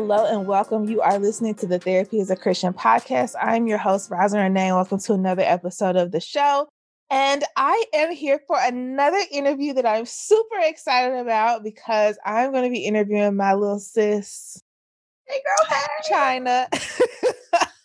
Hello and welcome. You are listening to the Therapy is a Christian podcast. I'm your host, Rosalind Renee, and welcome to another episode of the show. And I am here for another interview that I'm super excited about because I'm going to be interviewing my little sis. Hey, girl, hey. China.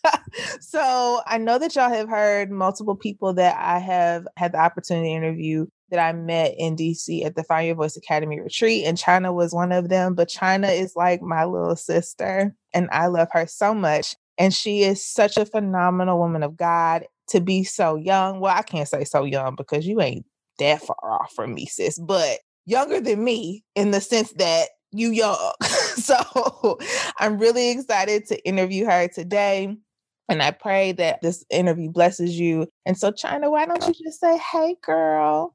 so I know that y'all have heard multiple people that I have had the opportunity to interview that I met in DC at the Find Your Voice Academy retreat, and China was one of them. But China is like my little sister, and I love her so much. And she is such a phenomenal woman of God to be so young. Well, I can't say so young because you ain't that far off from me, sis, but younger than me in the sense that you young. so I'm really excited to interview her today. And I pray that this interview blesses you. And so, China, why don't you just say, hey, girl?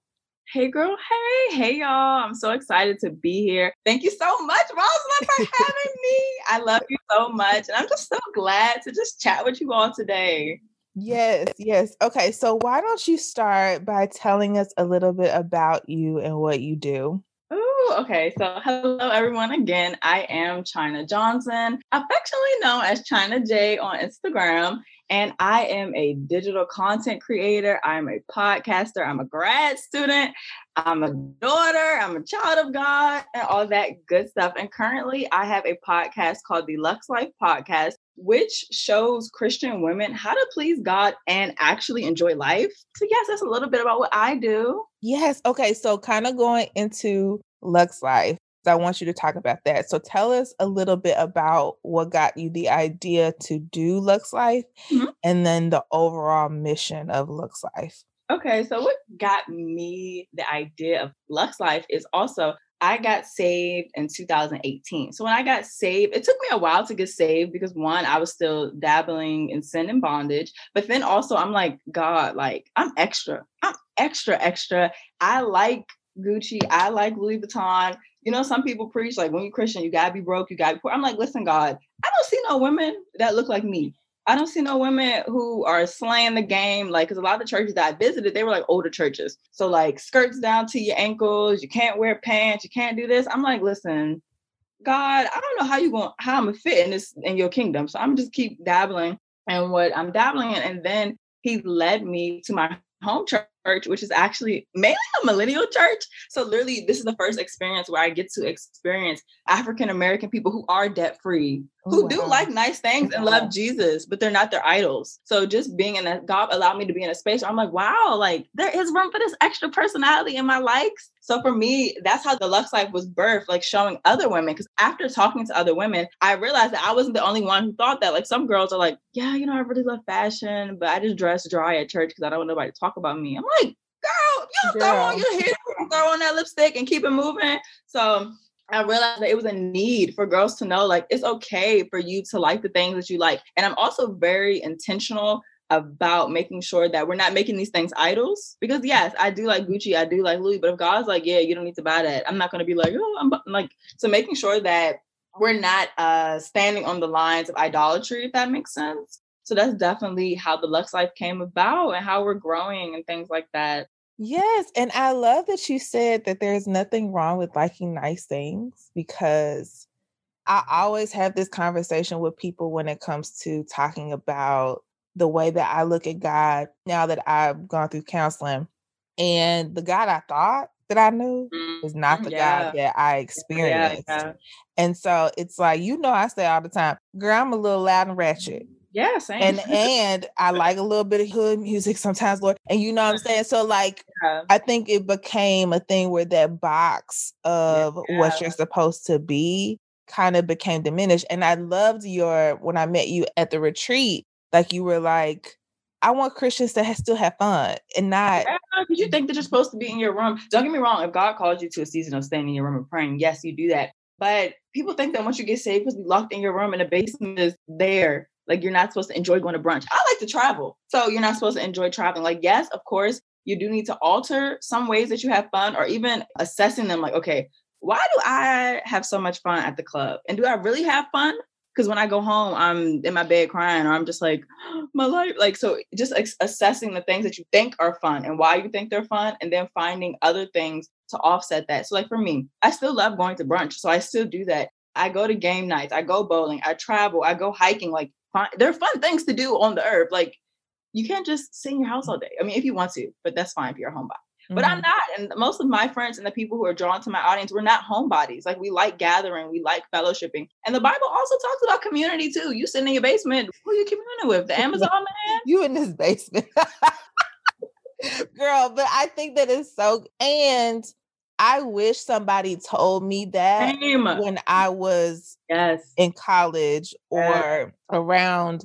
Hey, girl. Hey, hey, y'all. I'm so excited to be here. Thank you so much, Rosalind, for having me. I love you so much. And I'm just so glad to just chat with you all today. Yes, yes. Okay, so why don't you start by telling us a little bit about you and what you do? Ooh, okay. So, hello, everyone. Again, I am China Johnson, affectionately known as China J on Instagram. And I am a digital content creator. I'm a podcaster. I'm a grad student. I'm a daughter. I'm a child of God and all that good stuff. And currently, I have a podcast called the Lux Life Podcast, which shows Christian women how to please God and actually enjoy life. So, yes, that's a little bit about what I do. Yes. Okay. So, kind of going into Lux Life. I want you to talk about that. So tell us a little bit about what got you the idea to do Lux Life mm-hmm. and then the overall mission of Lux Life. Okay, so what got me the idea of Lux Life is also I got saved in 2018. So when I got saved, it took me a while to get saved because one, I was still dabbling in sin and bondage. But then also I'm like, God, like I'm extra. I'm extra, extra. I like Gucci. I like Louis Vuitton you know, some people preach like when you're Christian, you gotta be broke, you gotta be poor. I'm like, listen, God, I don't see no women that look like me. I don't see no women who are slaying the game. Like, because a lot of the churches that I visited, they were like older churches. So, like, skirts down to your ankles, you can't wear pants, you can't do this. I'm like, listen, God, I don't know how you going, how I'm gonna fit in this in your kingdom. So I'm just keep dabbling and what I'm dabbling in. And then he led me to my home church which is actually mainly a millennial church. So literally, this is the first experience where I get to experience African American people who are debt free, who oh, wow. do like nice things and love Jesus, but they're not their idols. So just being in a God allowed me to be in a space where I'm like, wow, like there is room for this extra personality in my likes. So for me, that's how the Lux Life was birthed, like showing other women. Because after talking to other women, I realized that I wasn't the only one who thought that. Like some girls are like, yeah, you know, I really love fashion, but I just dress dry at church because I don't want nobody to talk about me. I'm like, girl, you throw on your hair, throw on that lipstick and keep it moving. So I realized that it was a need for girls to know like it's okay for you to like the things that you like. And I'm also very intentional about making sure that we're not making these things idols. Because yes, I do like Gucci, I do like Louis, but if God's like, yeah, you don't need to buy that, I'm not gonna be like, oh, I'm like, so making sure that we're not uh standing on the lines of idolatry, if that makes sense. So that's definitely how the Lux Life came about and how we're growing and things like that. Yes. And I love that you said that there's nothing wrong with liking nice things because I always have this conversation with people when it comes to talking about the way that I look at God now that I've gone through counseling. And the God I thought that I knew is not mm-hmm, the yeah. God that I experienced. Yeah, yeah. And so it's like, you know, I say all the time, girl, I'm a little loud and ratchet. Yeah, same. And and I like a little bit of hood music sometimes, Lord. And you know what I'm mm-hmm. saying? So like yeah. I think it became a thing where that box of yeah. what you're supposed to be kind of became diminished. And I loved your when I met you at the retreat, like you were like, I want Christians to have, still have fun and not yeah, you think that you're supposed to be in your room. Don't get me wrong. If God calls you to a season of staying in your room and praying, yes, you do that. But people think that once you get saved, you're supposed to be locked in your room and the basement is there. Like you're not supposed to enjoy going to brunch. I like to travel. So you're not supposed to enjoy traveling. Like, yes, of course, you do need to alter some ways that you have fun or even assessing them like, okay, why do I have so much fun at the club? And do I really have fun? Because when I go home, I'm in my bed crying, or I'm just like, my life. Like, so just ex- assessing the things that you think are fun and why you think they're fun, and then finding other things to offset that. So, like for me, I still love going to brunch. So I still do that. I go to game nights, I go bowling, I travel, I go hiking. Like, fun, there are fun things to do on the earth. Like, you can't just sit in your house all day. I mean, if you want to, but that's fine if you're a homebody. But mm-hmm. I'm not. And most of my friends and the people who are drawn to my audience, we're not homebodies. Like we like gathering, we like fellowshipping. And the Bible also talks about community too. You sitting in your basement, who are you communing with? The Amazon man? You in this basement. Girl, but I think that is so and I wish somebody told me that Same. when I was yes in college or yes. around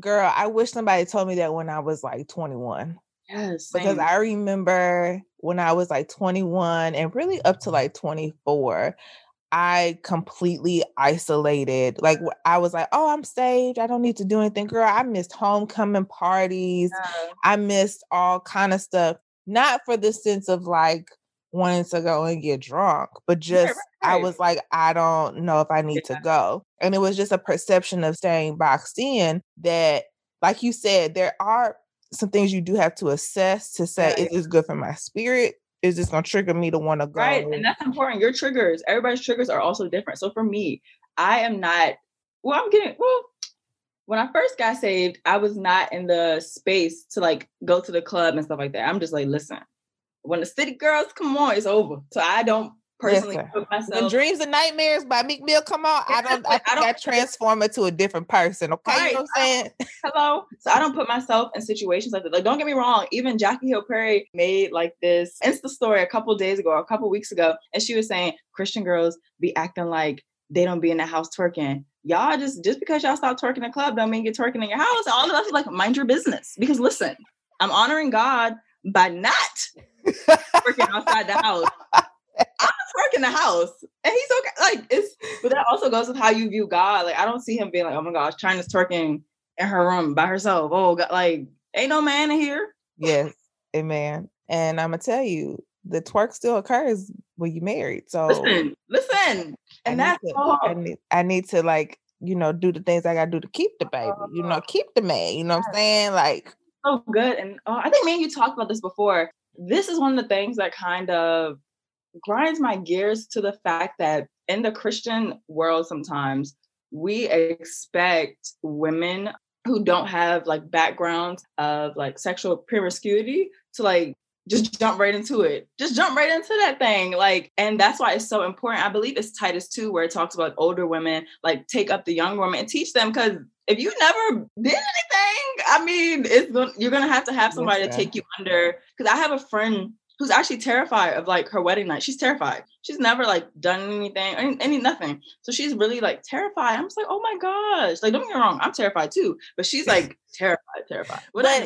girl, I wish somebody told me that when I was like 21. Yes. Because I remember when I was like 21 and really up to like 24, I completely isolated. Like I was like, oh, I'm saved. I don't need to do anything. Girl, I missed homecoming parties. Yeah. I missed all kind of stuff. Not for the sense of like wanting to go and get drunk, but just right, right. I was like, I don't know if I need yeah. to go. And it was just a perception of staying boxed in that, like you said, there are some things you do have to assess to say, right. is this good for my spirit? Is this gonna trigger me to want to go? Right. And that's important. Your triggers, everybody's triggers are also different. So for me, I am not, well, I'm getting, well, when I first got saved, I was not in the space to like go to the club and stuff like that. I'm just like, listen, when the city girls come on, it's over. So I don't personally yes, put myself. When Dreams and Nightmares by Meek Mill come on, I don't. I think I, don't, I transform it to a different person. Okay, right. you know what I'm saying? Hello. So I don't put myself in situations like that. Like, don't get me wrong. Even Jackie Hill Perry made like this Insta story a couple days ago, a couple weeks ago, and she was saying Christian girls be acting like they don't be in the house twerking. Y'all just just because y'all stop twerking in the club don't mean you're twerking in your house. All of us like mind your business. Because listen, I'm honoring God by not working outside the house. I'm working the house, and he's okay. Like it's, but that also goes with how you view God. Like I don't see him being like, oh my gosh, China's twerking in her room by herself. Oh God, like ain't no man in here. Yes, amen. And I'm gonna tell you, the twerk still occurs when you married. So listen, listen, and I that's to, I need, I need to like you know do the things I gotta do to keep the baby. You know, keep the man. You know what I'm saying? Like so good. And uh, I think me and you talked about this before this is one of the things that kind of grinds my gears to the fact that in the Christian world, sometimes we expect women who don't have like backgrounds of like sexual promiscuity to like just jump right into it. Just jump right into that thing. Like, and that's why it's so important. I believe it's Titus 2, where it talks about older women, like take up the young women and teach them. Cause if you never did anything, I mean, it's going you're gonna have to have somebody yes, to take you under. Cause I have a friend who's actually terrified of like her wedding night. She's terrified. She's never like done anything, any, any nothing. So she's really like terrified. I'm just like, oh my gosh. Like, don't get me wrong, I'm terrified too. But she's like terrified, terrified. What but,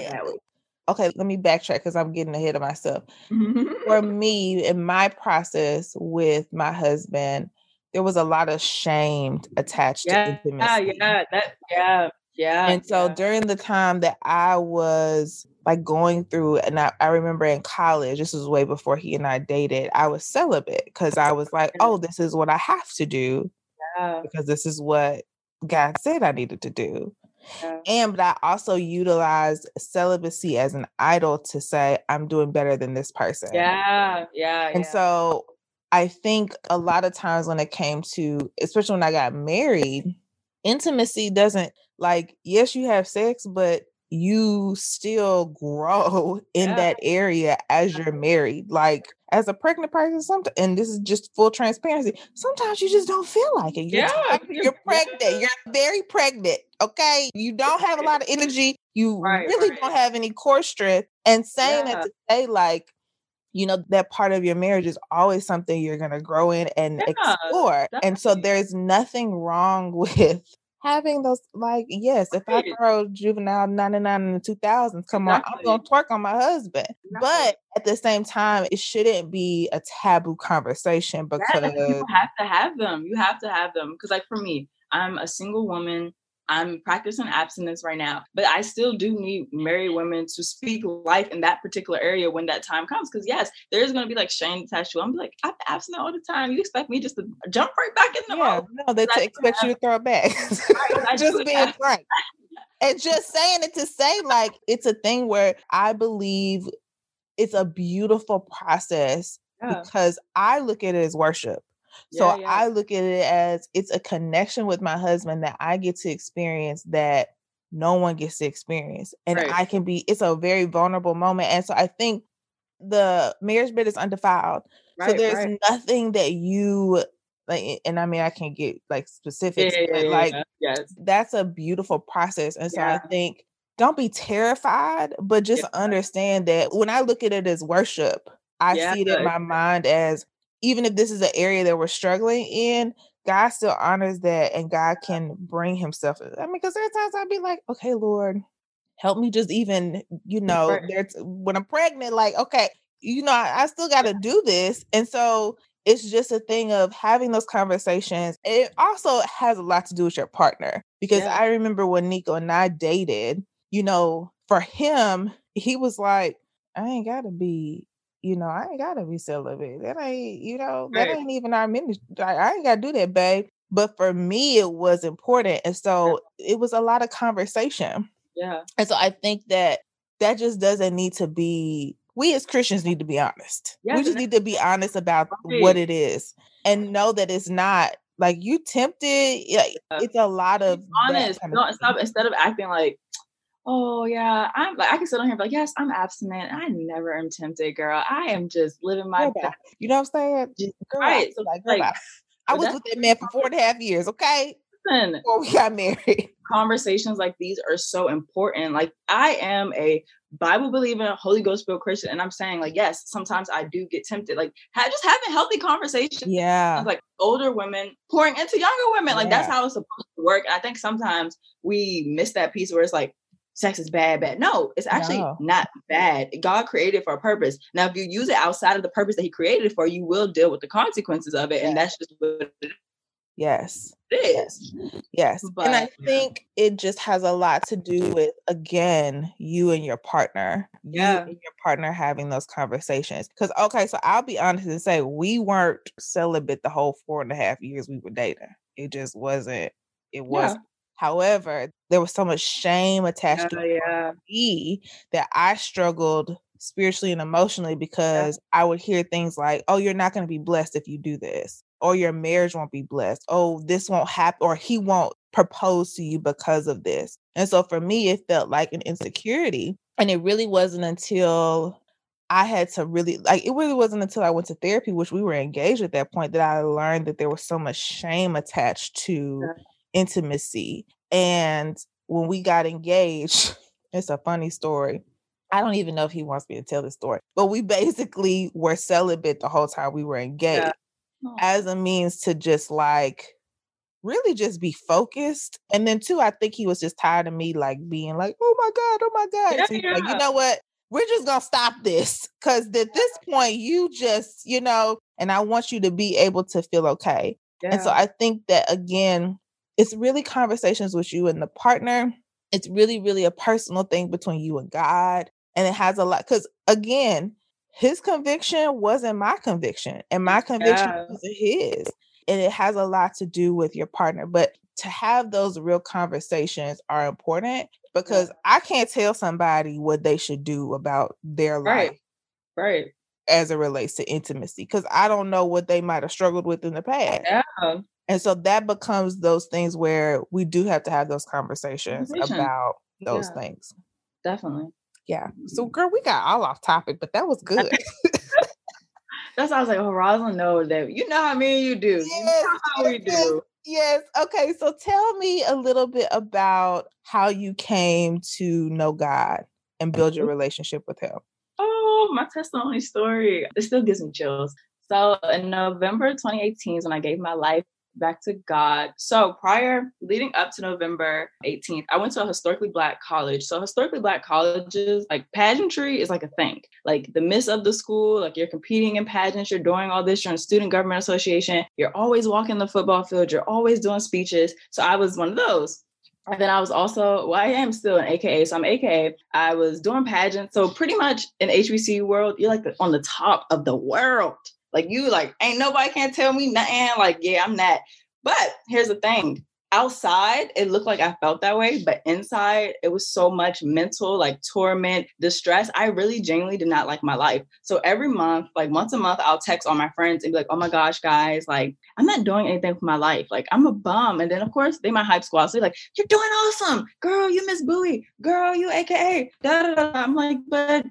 okay, let me backtrack because I'm getting ahead of myself. For mm-hmm. me, in my process with my husband, there was a lot of shame attached yeah, to intimacy. Yeah, yeah, that, yeah, yeah. And so yeah. during the time that I was like going through, and I, I remember in college, this was way before he and I dated, I was celibate because I was like, oh, this is what I have to do yeah. because this is what God said I needed to do. Yeah. And but I also utilized celibacy as an idol to say I'm doing better than this person. Yeah, yeah. And yeah. so I think a lot of times when it came to, especially when I got married, intimacy doesn't like, yes, you have sex, but you still grow in yeah. that area as you're married. Like as a pregnant person, sometimes, and this is just full transparency, sometimes you just don't feel like it. You're, yeah, you're pregnant. You're very pregnant. Okay. You don't have a lot of energy. You right, really right. don't have any core strength. And saying yeah. that to say, like, you know, that part of your marriage is always something you're going to grow in and explore. Definitely. And so there's nothing wrong with having those like yes if i throw juvenile 99 in the 2000s come exactly. on i'm gonna twerk on my husband exactly. but at the same time it shouldn't be a taboo conversation because yeah, you have to have them you have to have them because like for me i'm a single woman I'm practicing abstinence right now, but I still do need married women to speak life in that particular area when that time comes. Because yes, there's going to be like shame attached to. I'm like, I'm abstinent all the time. You expect me just to jump right back in the yeah, No, they expect you to throw it back. just being frank. and just saying it to say like it's a thing where I believe it's a beautiful process yeah. because I look at it as worship. So yeah, yeah. I look at it as it's a connection with my husband that I get to experience that no one gets to experience. And right. I can be, it's a very vulnerable moment. And so I think the marriage bed is undefiled. Right, so there's right. nothing that you like and I mean I can't get like specifics, yeah, but like yes. that's a beautiful process. And so I think don't be terrified, but just understand that when I look at it as worship, I see it in my mind as even if this is an area that we're struggling in, God still honors that and God can bring himself. I mean, because there are times I'd be like, okay, Lord, help me just even, you know, there's when I'm pregnant, like, okay, you know, I, I still got to do this. And so it's just a thing of having those conversations. It also has a lot to do with your partner because yeah. I remember when Nico and I dated, you know, for him, he was like, I ain't got to be you know, I ain't gotta be celibate. That ain't, you know, that ain't even our ministry. I, I ain't gotta do that, babe. But for me, it was important. And so it was a lot of conversation. Yeah. And so I think that that just doesn't need to be, we as Christians need to be honest. Yeah, we just need to be honest about right. what it is and know that it's not like you tempted. Like, yeah. It's a lot of honest. Kind of no, stop instead of acting like, oh yeah, I'm like I can sit on here and be like, yes, I'm abstinent. I never am tempted, girl. I am just living my best. You know what I'm saying? Girl, right. So like, like I was with that man for four and a half years, okay? Listen, before we got married. Conversations like these are so important. Like I am a Bible believing, Holy Ghost filled Christian, and I'm saying like yes, sometimes I do get tempted. Like ha- just having healthy conversations. Yeah, like older women pouring into younger women. Like yeah. that's how it's supposed to work. And I think sometimes we miss that piece where it's like sex is bad, bad. No, it's actually no. not bad. God created for a purpose. Now, if you use it outside of the purpose that He created it for, you will deal with the consequences of it, and that's just what it Yes. is. Yes. But, and I think yeah. it just has a lot to do with, again, you and your partner. Yeah. You and your partner having those conversations. Because, okay, so I'll be honest and say we weren't celibate the whole four and a half years we were dating. It just wasn't, it was yeah. However, there was so much shame attached oh, to yeah. me that I struggled spiritually and emotionally because yeah. I would hear things like, oh, you're not going to be blessed if you do this, or your marriage won't be blessed. Oh, this won't happen, or he won't propose to you because of this. And so for me, it felt like an insecurity. And it really wasn't until I had to really like it really wasn't until I went to therapy, which we were engaged at that point, that I learned that there was so much shame attached to yeah intimacy. And when we got engaged, it's a funny story. I don't even know if he wants me to tell the story, but we basically were celibate the whole time we were engaged yeah. oh. as a means to just like really just be focused. And then too, I think he was just tired of me like being like, oh my God, oh my God. Yeah, so yeah. like, you know what? We're just gonna stop this. Cause at this point, you just, you know, and I want you to be able to feel okay. And so I think that again, it's really conversations with you and the partner. It's really, really a personal thing between you and God. And it has a lot, because again, his conviction wasn't my conviction, and my conviction yeah. wasn't his. And it has a lot to do with your partner. But to have those real conversations are important because. I can't tell somebody what they should do about their right. life. Right. As it relates to intimacy, because I don't know what they might have struggled with in the past. Yeah. And so that becomes those things where we do have to have those conversations about those yeah, things. Definitely. Yeah. So mm-hmm. girl, we got all off topic, but that was good. That's why I was like, oh, Rosalind knows that. You know how me and you do. Yes, you know how we do. Yes. Okay. So tell me a little bit about how you came to know God and build your mm-hmm. relationship with Him. Oh, my testimony story. It still gives me chills. So in November 2018 when I gave my life back to God. So prior, leading up to November 18th, I went to a historically black college. So historically black colleges, like pageantry is like a thing. Like the miss of the school, like you're competing in pageants, you're doing all this, you're in student government association, you're always walking the football field, you're always doing speeches. So I was one of those. And then I was also, well, I am still an AKA. So I'm AKA. I was doing pageants. So pretty much in HBCU world, you're like the, on the top of the world. Like you, like ain't nobody can't tell me nothing. Like yeah, I'm that. But here's the thing: outside it looked like i felt that way but inside it was so much mental like torment distress. I really genuinely did not like my life. So every month like once a month i'll text all my friends and be like oh my gosh guys like i'm not doing anything for my life. Like i'm a bum. And then of course they my hype squad so like you're doing awesome. Girl you miss Bowie girl you aka da, da, da. i'm like but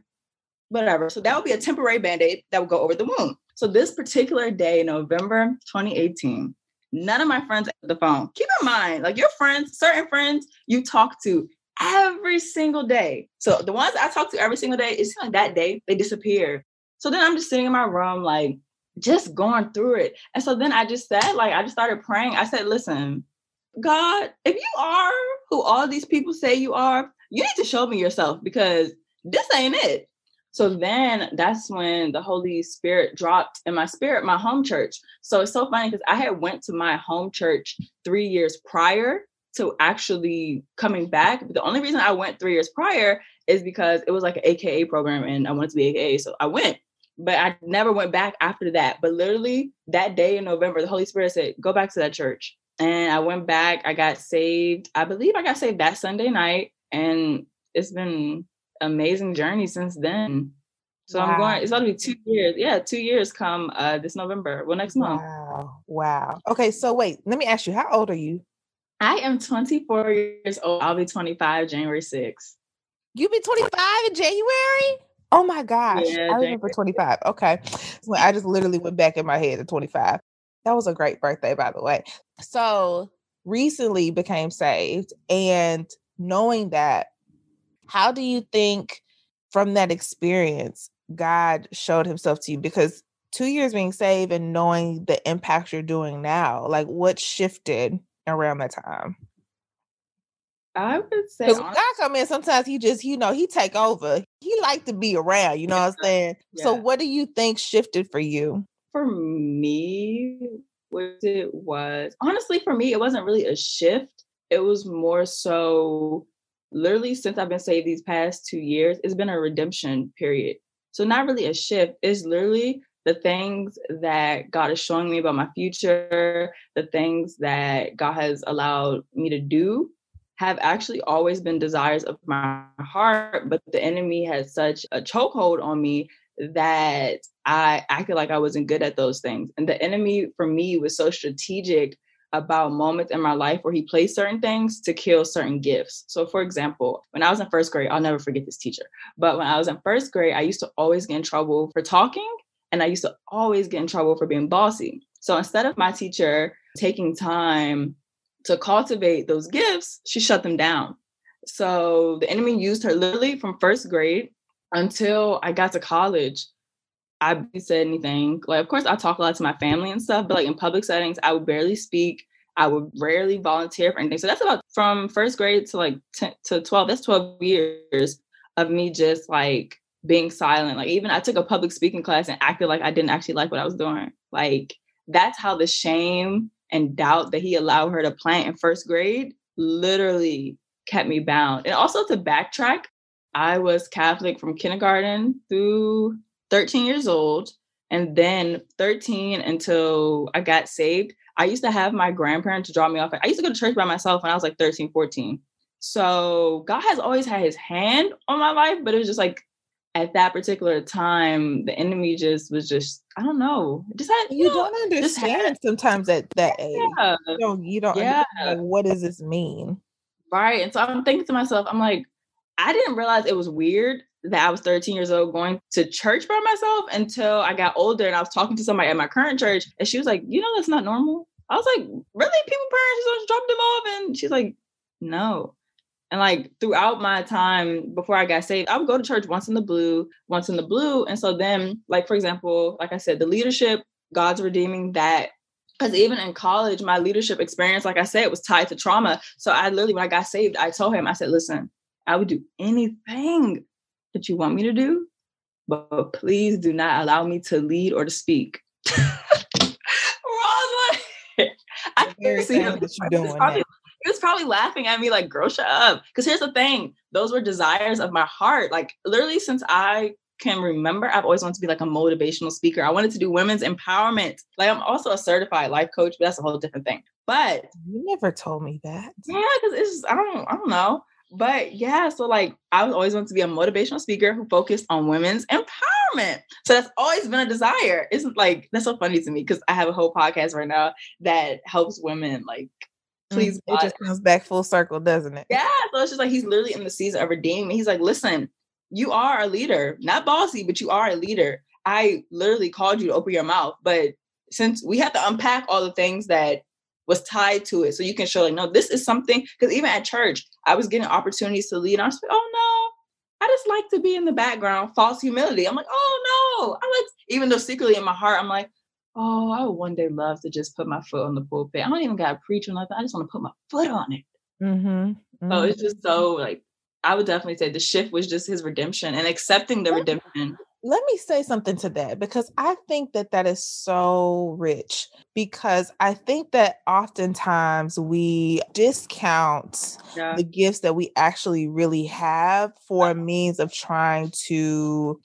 whatever. So that would be a temporary band-aid that would go over the wound so this particular day november 2018 None of my friends at the phone. Keep in mind, like your friends, certain friends you talk to every single day. So the ones I talk to every single day, it's like that day they disappear. So then I'm just sitting in my room, like just going through it. And so then I just said, like, I just started praying. I said, listen, God, if you are who all these people say you are, you need to show me yourself because this ain't it. So then that's when the Holy Spirit dropped in my spirit, my home church. So it's so funny because I had went to my home church three years prior to actually coming back. But the only reason I went three years prior is because it was like an AKA program and I wanted to be AKA. So I went, but I never went back after that. But literally that day in November, the Holy Spirit said, go back to that church. And I went back, I got saved. I believe I got saved that Sunday night. And it's been amazing journey since then. So wow. I'm going, it's going to be two years. Yeah, two years come uh this November. Well, next month. Wow. Wow. Okay. So wait, let me ask you, how old are you? I am 24 years old. I'll be 25 January 6th. You be 25 in January? Oh my gosh. Yeah, I remember 25. Okay. Well, I just literally went back in my head to 25. That was a great birthday, by the way. So recently became saved and knowing that how do you think from that experience God showed himself to you? Because two years being saved and knowing the impact you're doing now, like what shifted around that time? I would say because God come in, sometimes he just, you know, he take over. He like to be around, you know yeah. what I'm saying? Yeah. So what do you think shifted for you? For me, what it was honestly for me, it wasn't really a shift. It was more so literally since I've been saved these past two years, it's been a redemption period. So not really a shift. It's literally the things that God is showing me about my future, the things that God has allowed me to do have actually always been desires of my heart, but the enemy had such a chokehold on me that I acted like I wasn't good at those things. And the enemy for me was so strategic about moments in my life where he placed certain things to kill certain gifts. So, for example, when I was in first grade, I'll never forget this teacher, but when I was in first grade, I used to always get in trouble for talking and I used to always get in trouble for being bossy. So, instead of my teacher taking time to cultivate those gifts, she shut them down. So, the enemy used her literally from first grade until I got to college I said anything. Like, of course, I talk a lot to my family and stuff, but like in public settings, I would barely speak. I would rarely volunteer for anything. So that's about from first grade to like 10 to 12. That's 12 years of me just like being silent. Like, even I took a public speaking class and acted like I didn't actually like what I was doing. Like, that's how the shame and doubt that he allowed her to plant in first grade literally kept me bound. And also to backtrack, I was Catholic from kindergarten through 13 years old. And then 13 until I got saved, I used to have my grandparents drop me off. I used to go to church by myself when I was like 13, 14. So God has always had his hand on my life, but it was just like at that particular time, the enemy just was just, I don't know, just had you, you know, don't understand had, sometimes at that yeah. age. You don't, you don't yeah. Like, what does this mean? Right. And so I'm thinking to myself, I'm like, I didn't realize it was weird that I was 13 years old going to church by myself until I got older and I was talking to somebody at my current church and she was like, you know, that's not normal. I was like, really? People parents just drop them off? And she's like, no. And like throughout my time before I got saved, I would go to church once in the blue, once in the blue. And so then, like, for example, like I said, the leadership, God's redeeming that because even in college, my leadership experience, like I said, was tied to trauma. So I literally, when I got saved, I told him, I said, listen, I would do anything that you want me to do, but please do not allow me to lead or to speak. I can see him. That you're doing probably, he was probably laughing at me like, girl, shut up. Because here's the thing, those were desires of my heart. Like literally since I can remember, I've always wanted to be like a motivational speaker. I wanted to do women's empowerment. Like I'm also a certified life coach, but that's a whole different thing. But you never told me that. Yeah, because it's just, I don't I don't know. But yeah, so like I was always wanted to be a motivational speaker who focused on women's empowerment. So that's always been a desire. Isn't like that's so funny to me because I have a whole podcast right now that helps women like mm, please. Mm, it just comes back full circle, doesn't it? Yeah. So it's just like he's literally in the season of redeeming. He's like, listen, you are a leader, not bossy, but you are a leader. I literally called you to open your mouth, but since we have to unpack all the things that was tied to it, so you can show like, no, this is something. Because even at church, I was getting opportunities to lead. And I was like, oh no, I just like to be in the background. False humility. I'm like, oh no, I like. Even though secretly in my heart, I'm like, oh, I would one day love to just put my foot on the pulpit. I don't even got to preach or nothing. I just want to put my foot on it. Mm-hmm. Mm-hmm. So it's just so like I would definitely say the shift was just his redemption and accepting the redemption. Let me say something to that because I think that that is so rich because I think that oftentimes we discount yeah. the gifts that we actually really have for a means of trying to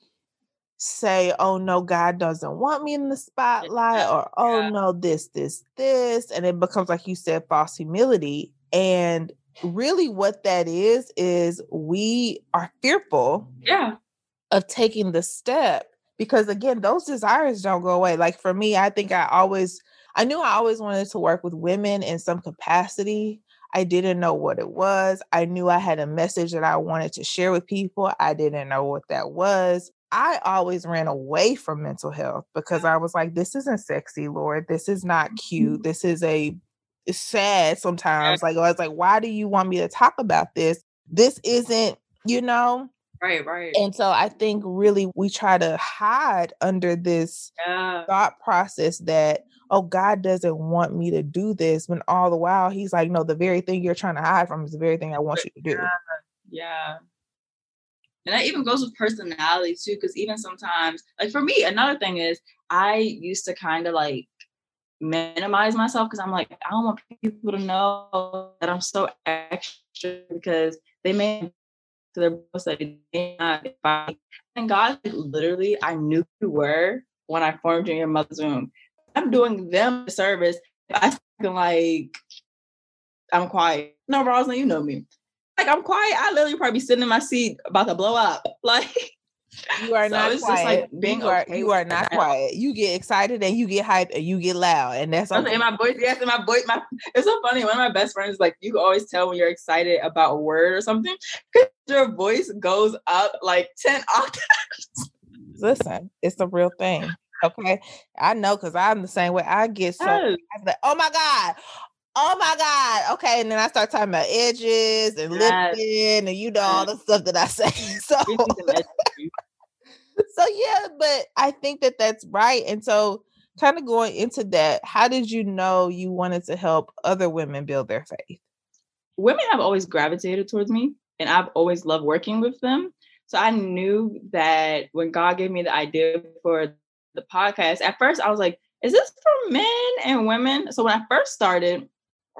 say, oh no, God doesn't want me in the spotlight, or oh yeah. no, this, this, this. And it becomes, like you said, false humility. And really what that is is we are fearful yeah of taking the step because again those desires don't go away like for me i think i always i knew i always wanted to work with women in some capacity i didn't know what it was i knew i had a message that i wanted to share with people i didn't know what that was I always ran away from mental health because I was like, this isn't sexy, Lord. This is not cute. Mm-hmm. This is a sad sometimes. Like, I was like, why do you want me to talk about this? This isn't, you know? Right, right. And so I think really we try to hide under this yeah. thought process that, oh, God doesn't want me to do this. When all the while he's like, no, the very thing you're trying to hide from is the very thing I want you to do. Yeah. yeah. And that even goes with personality too, because even sometimes, like for me, another thing is I used to kind of like minimize myself because I'm like, I don't want people to know that I'm so extra because they may to their boss that they not and God literally I knew you were when I formed you in your mother's womb. I'm doing them service. I feel like I'm quiet. No, Rosalind, you know me. Like I'm quiet. I literally probably sitting in my seat about to blow up. Like you are so not quiet. Like being you are, okay you are not that. quiet. You get excited and you get hyped and you get loud, and that's okay. in my voice. Yes, in my voice. My it's so funny. One of my best friends is like you always tell when you're excited about a word or something because your voice goes up like ten octaves. Listen, it's the real thing. Okay, I know because I'm the same way. I get so yes. I'm like, oh my god, oh my God. Okay. And then I start talking about edges and yes. lifting and you know all the stuff that I say. So, so yeah, but I think that that's right. And so kind of going into that, how did you know you wanted to help other women build their faith? Women have always gravitated towards me and I've always loved working with them. So I knew that when God gave me the idea for the podcast, at first I was like, is this for men and women? So when I first started,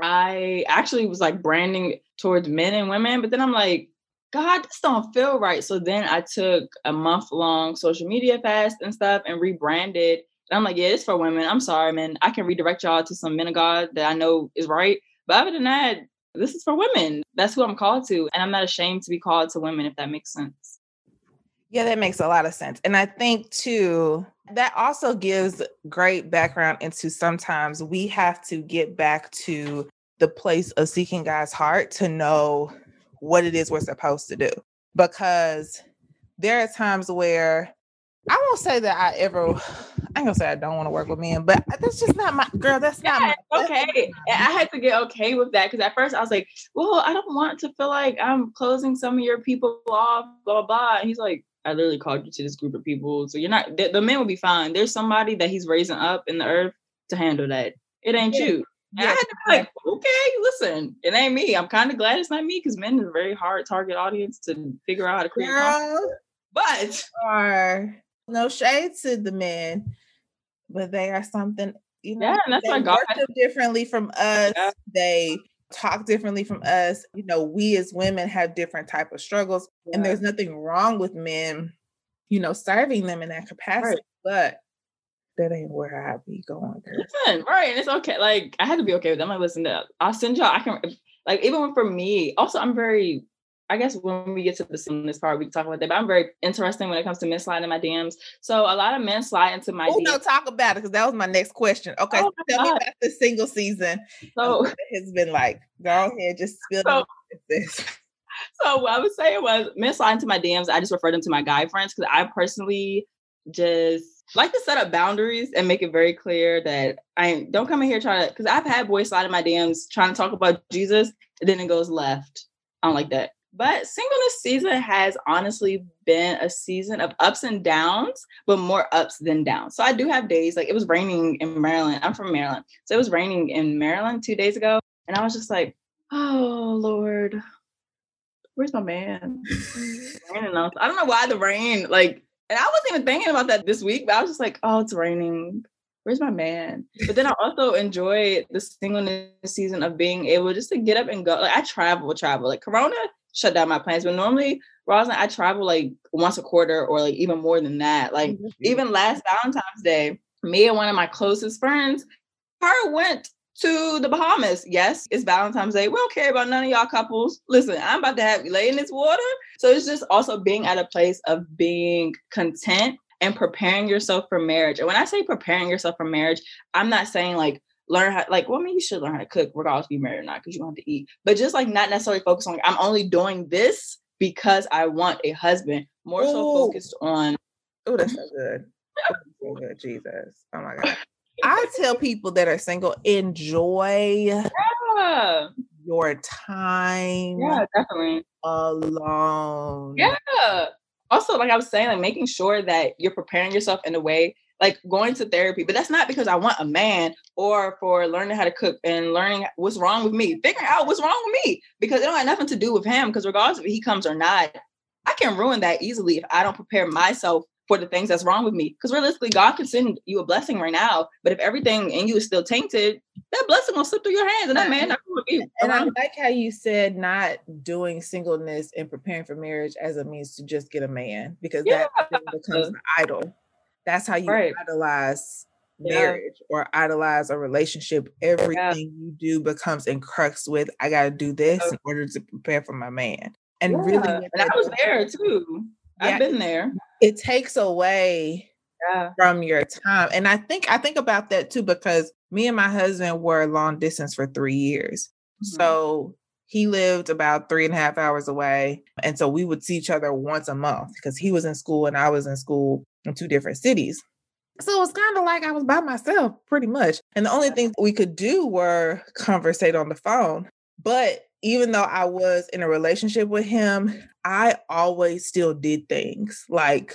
I actually was like branding towards men and women, but then I'm like, God, this don't feel right. So then I took a month long social media fast and stuff and rebranded. And I'm like, yeah, it's for women. I'm sorry, man. I can redirect y'all to some men of God that I know is right. But other than that, this is for women. That's who I'm called to. And I'm not ashamed to be called to women, if that makes sense. Yeah, that makes a lot of sense. And I think too, that also gives great background into sometimes we have to get back to the place of seeking God's heart to know what it is we're supposed to do. Because there are times where I won't say that I ever, I ain't gonna say I don't want to work with men, but that's just not my girl. That's yeah, not my, okay. I had to get okay with that because at first I was like, well, I don't want to feel like I'm closing some of your people off, blah, blah, blah. And he's like, I literally called you to this group of people. So you're not, the, the men will be fine. There's somebody that he's raising up in the earth to handle that. it ain't yeah. you. Yeah. I had to be like, okay, listen, it ain't me. I'm kind of glad it's not me because men is a very hard target audience to figure out how to create. Girl, but are no shade to the men, but they are something. You know, yeah, that's why God differently from us. Yeah. They talk differently from us. You know, we as women have different type of struggles, yeah. and there's nothing wrong with men, you know, serving them in that capacity. Right. But that ain't where I be going. Listen, right, and it's okay. Like I had to be okay with them. Like, listen, to, I'll send y'all. I can like even for me. Also, I'm very. I guess when we get to the this part, we can talk about that. But I'm very interesting when it comes to men sliding in my DMs. So a lot of men slide into my. DMs. Oh no, talk about it because that was my next question. Okay, oh tell God. me about the single season. So um, it has been like, go ahead, just spill so, this. So what I was saying was men slide into my DMs. I just refer them to my guy friends because I personally just like to set up boundaries and make it very clear that I don't come in here trying to because I've had boys slide in my DMs trying to talk about Jesus, and then it goes left. I don't like that. But singleness season has honestly been a season of ups and downs, but more ups than downs. So I do have days like it was raining in Maryland. I'm from Maryland. So it was raining in Maryland two days ago. And I was just like, oh Lord, where's my man? I don't know why the rain, like and I wasn't even thinking about that this week, but I was just like, oh, it's raining. Where's my man? But then I also enjoyed the singleness season of being able just to get up and go. Like I travel, travel. Like Corona shut down my plans, but normally Rosalind, I travel like once a quarter or like even more than that. Like mm-hmm. even last Valentine's Day, me and one of my closest friends, her went to the Bahamas. Yes, it's Valentine's Day. We don't care about none of y'all couples. Listen, I'm about to have you lay in this water. So it's just also being at a place of being content and preparing yourself for marriage. And when I say preparing yourself for marriage, I'm not saying like learn how like well, I mean you should learn how to cook regardless if you're married or not, because you want to eat. But just like not necessarily focus on I'm only doing this because I want a husband, more Ooh. so focused on Oh, that's so good. So good, Jesus. Oh my God. I tell people that are single, enjoy yeah. your time. Yeah, definitely. Alone. Yeah. Also, like I was saying, like making sure that you're preparing yourself in a way, like going to therapy. But that's not because I want a man or for learning how to cook and learning what's wrong with me, figuring out what's wrong with me because it don't have nothing to do with him. Because regardless if he comes or not, I can ruin that easily if I don't prepare myself for the things that's wrong with me. Because realistically, God can send you a blessing right now, but if everything in you is still tainted, that blessing will slip through your hands, and that man not going to be. And I like how you said not doing singleness and preparing for marriage as a means to just get a man, because yeah. that becomes an idol. That's how you right. idolize marriage yeah. or idolize a relationship. Everything yeah. you do becomes in crux with I got to do this oh. in order to prepare for my man. And really, and I was there too. I've been there. It takes away yeah. from your time. And I think I think about that too because me and my husband were long distance for three years. Mm-hmm. So he lived about three and a half hours away. And so we would see each other once a month because he was in school and I was in school in two different cities. So it was kind of like I was by myself pretty much. And the only things we could do were conversate on the phone. But even though I was in a relationship with him, I always still did things. Like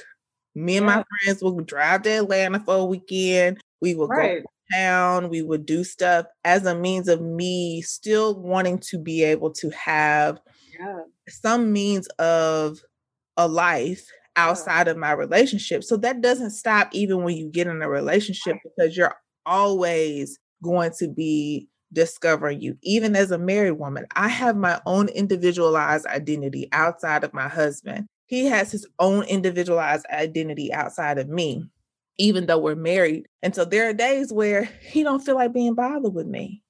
me and my friends would drive to Atlanta for a weekend. We would right. go town. We would do stuff as a means of me still wanting to be able to have yeah. some means of a life outside yeah. of my relationship. So that doesn't stop even when you get in a relationship because you're always going to be discovering you. Even as a married woman, I have my own individualized identity outside of my husband. He has his own individualized identity outside of me, even though we're married. And so there are days where he don't feel like being bothered with me.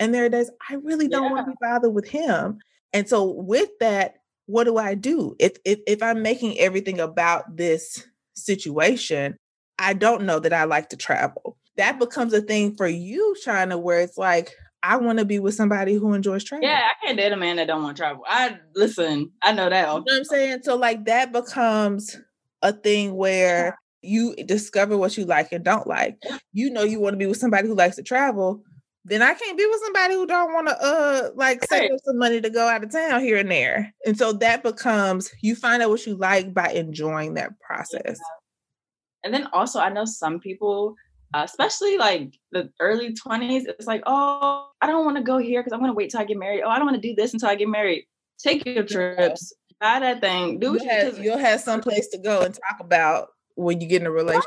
And there are days I really don't yeah. want to be bothered with him. And so with that, what do I do? If if if I'm making everything about this situation, I don't know that I like to travel that becomes a thing for you, China, where it's like, I want to be with somebody who enjoys travel. Yeah, I can't date a man that don't want to travel. I listen, I know that. You know what I'm saying? So like that becomes a thing where you discover what you like and don't like. You know you want to be with somebody who likes to travel. Then I can't be with somebody who don't want to uh like save right. some money to go out of town here and there. And so that becomes you find out what you like by enjoying that process. Yeah. And then also I know some people uh, especially like the early 20s, it's like, oh, I don't want to go here because I'm going to wait till I get married. Oh, I don't want to do this until I get married. Take your trips, buy that thing, do you'll have, you'll have some place to go and talk about when you get in a relationship.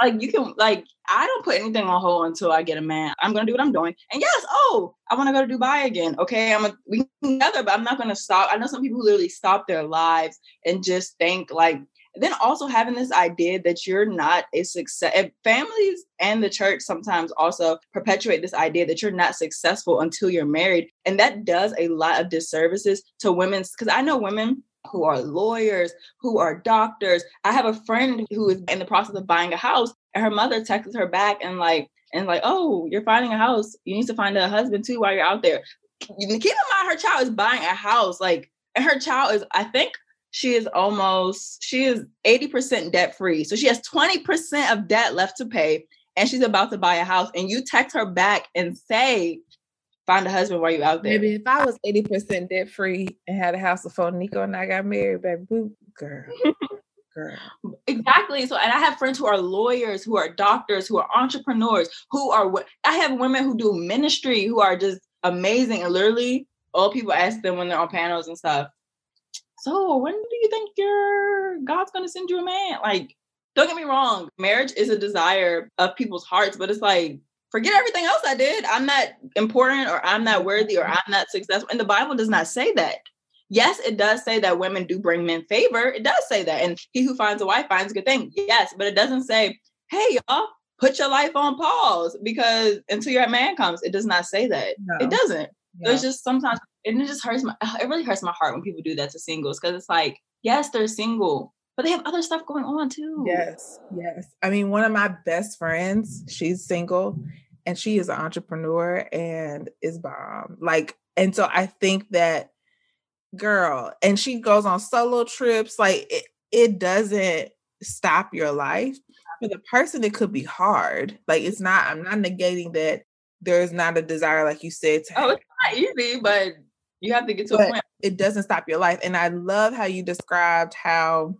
Like you can like I don't put anything on hold until I get a man. I'm gonna do what I'm doing. And yes, oh, I want to go to Dubai again. Okay, I'm a, we together, but I'm not gonna stop. I know some people who literally stop their lives and just think like then also having this idea that you're not a success families and the church sometimes also perpetuate this idea that you're not successful until you're married and that does a lot of disservices to women's because i know women who are lawyers, who are doctors. I have a friend who is in the process of buying a house, and her mother texts her back and like, and like, oh, you're finding a house. You need to find a husband too while you're out there. Keep in mind, her child is buying a house, like, and her child is, I think, she is almost, she is 80% debt free. So she has 20% of debt left to pay, and she's about to buy a house. And you text her back and say, find a husband while you out there. Maybe if I was 80% debt free and had a house before Nico and I got married, baby, boo, girl. girl. Exactly. So, and I have friends who are lawyers, who are doctors, who are entrepreneurs, who are, what I have women who do ministry who are just amazing. And literally, all people ask them when they're on panels and stuff. So, when do you think your God's going to send you a man? Like, don't get me wrong, marriage is a desire of people's hearts, but it's like, forget everything else I did. I'm not important or I'm not worthy or mm-hmm. I'm not successful. And the Bible does not say that. Yes, it does say that women do bring men favor. It does say that. And he who finds a wife finds a good thing. Yes, but it doesn't say, hey, y'all, put your life on pause because until your man comes, it does not say that. No. It doesn't. No. It's just sometimes, and it just hurts my, it really hurts my heart when people do that to singles because it's like, yes, they're single, but they have other stuff going on too. Yes, yes. I mean, one of my best friends, she's single and she is an entrepreneur and is bomb. Like, and so I think that girl, and she goes on solo trips, like it, it doesn't stop your life. For the person, it could be hard. Like it's not, I'm not negating that there's not a desire, like you said, to Oh, it's not easy, but you have to get to a point. It doesn't stop your life. And I love how you described how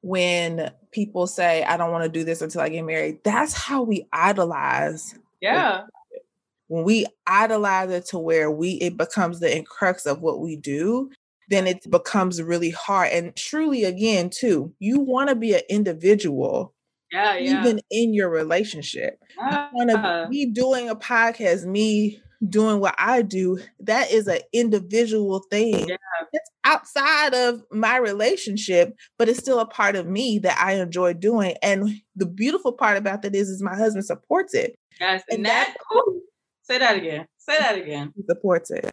when people say, I don't want to do this until I get married, that's how we idolize yeah. When we idolize it to where we it becomes the crux of what we do, then it becomes really hard. And truly, again, too, you want to be an individual. Yeah, yeah. Even in your relationship. Yeah. want to be doing a podcast, me doing what I do, that is an individual thing. Yeah. It's outside of my relationship, but it's still a part of me that I enjoy doing. And the beautiful part about that is, is my husband supports it. Yes, and, and that, that oh, say that again. Say that again. Supports it.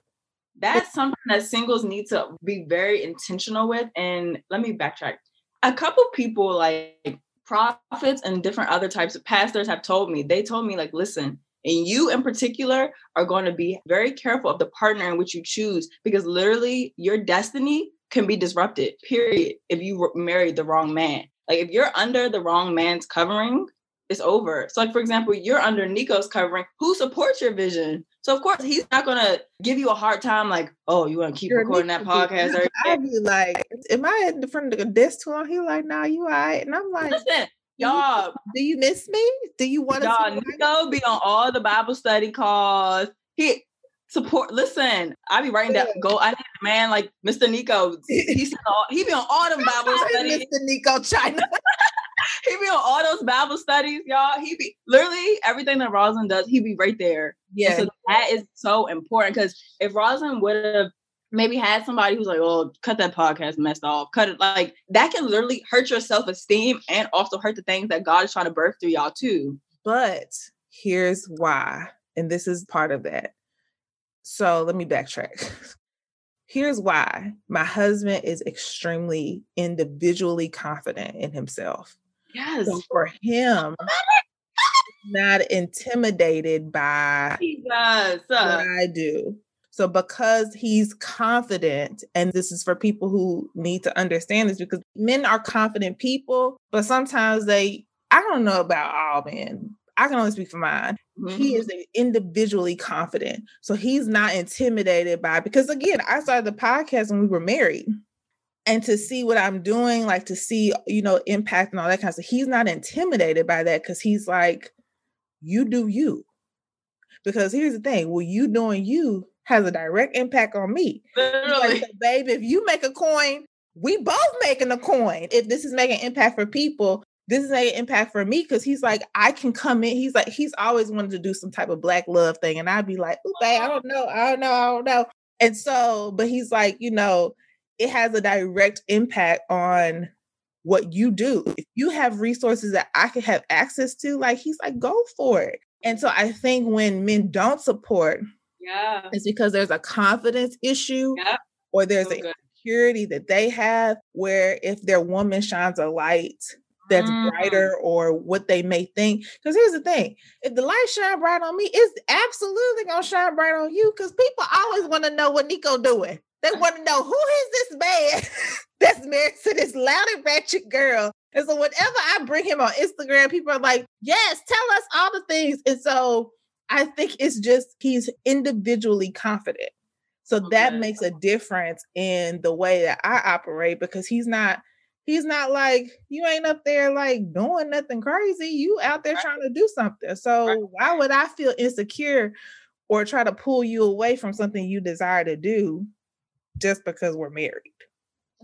That's something that singles need to be very intentional with. And let me backtrack. A couple people like prophets and different other types of pastors have told me, they told me, like, listen, and you in particular are going to be very careful of the partner in which you choose because literally your destiny can be disrupted, period, if you marry the wrong man. Like if you're under the wrong man's covering, it's over. So, like for example, you're under Nico's covering, who supports your vision. So of course he's not gonna give you a hard time like, oh, you want to keep recording that podcast. I'd be like, am I in the front of the desk too long? He like, nah, you all right. And I'm like, listen, y'all, do you miss me? Do you want to? Y'all, Nico be on all the Bible study calls. He support. Listen, I be writing that. Go. I need a man like Mr. Nico. He's all, he be on all them Bible studies. Mr. Nico Chynna. he be on all those Bible studies, y'all. He be literally everything that Rosalind does. He be right there. Yeah, so that is so important because if Rosalind would have maybe had somebody who's like, "Oh, cut that podcast messed off," cut it like that can literally hurt your self esteem and also hurt the things that God is trying to birth through y'all too. But here's why, and this is part of that. So let me backtrack. Here's why my husband is extremely individually confident in himself. Yes. So for him, not intimidated by Jesus. what I do. So because he's confident, and this is for people who need to understand this because men are confident people, but sometimes they, I don't know about all men, I can only speak for mine. Mm-hmm. He is individually confident. So he's not intimidated by because again, I started the podcast when we were married. And to see what I'm doing, like to see, you know, impact and all that kind of stuff, he's not intimidated by that because he's like, you do you. Because here's the thing, well, you doing you has a direct impact on me. Literally. Like, babe, if you make a coin, we both making a coin. If this is making impact for people, this is making impact for me because he's like, I can come in. He's like, he's always wanted to do some type of black love thing. And I'd be like, oh, babe, I don't know. I don't know. I don't know. And so, but he's like, you know, it has a direct impact on what you do. If you have resources that I can have access to, like he's like, go for it. And so I think when men don't support, yeah, it's because there's a confidence issue yeah. or there's so a good. security that they have where if their woman shines a light that's mm. brighter or what they may think. Because here's the thing if the light shine bright on me, it's absolutely gonna shine bright on you because people always want to know what Nico doing. They want to know who is this man that's married to this loud and ratchet girl. And so whenever I bring him on Instagram, people are like, yes, tell us all the things. And so I think it's just he's individually confident. So okay. that makes a difference in the way that I operate because he's not he's not like you ain't up there like doing nothing crazy. You out there right. trying to do something. So right. why would I feel insecure or try to pull you away from something you desire to do just because we're married?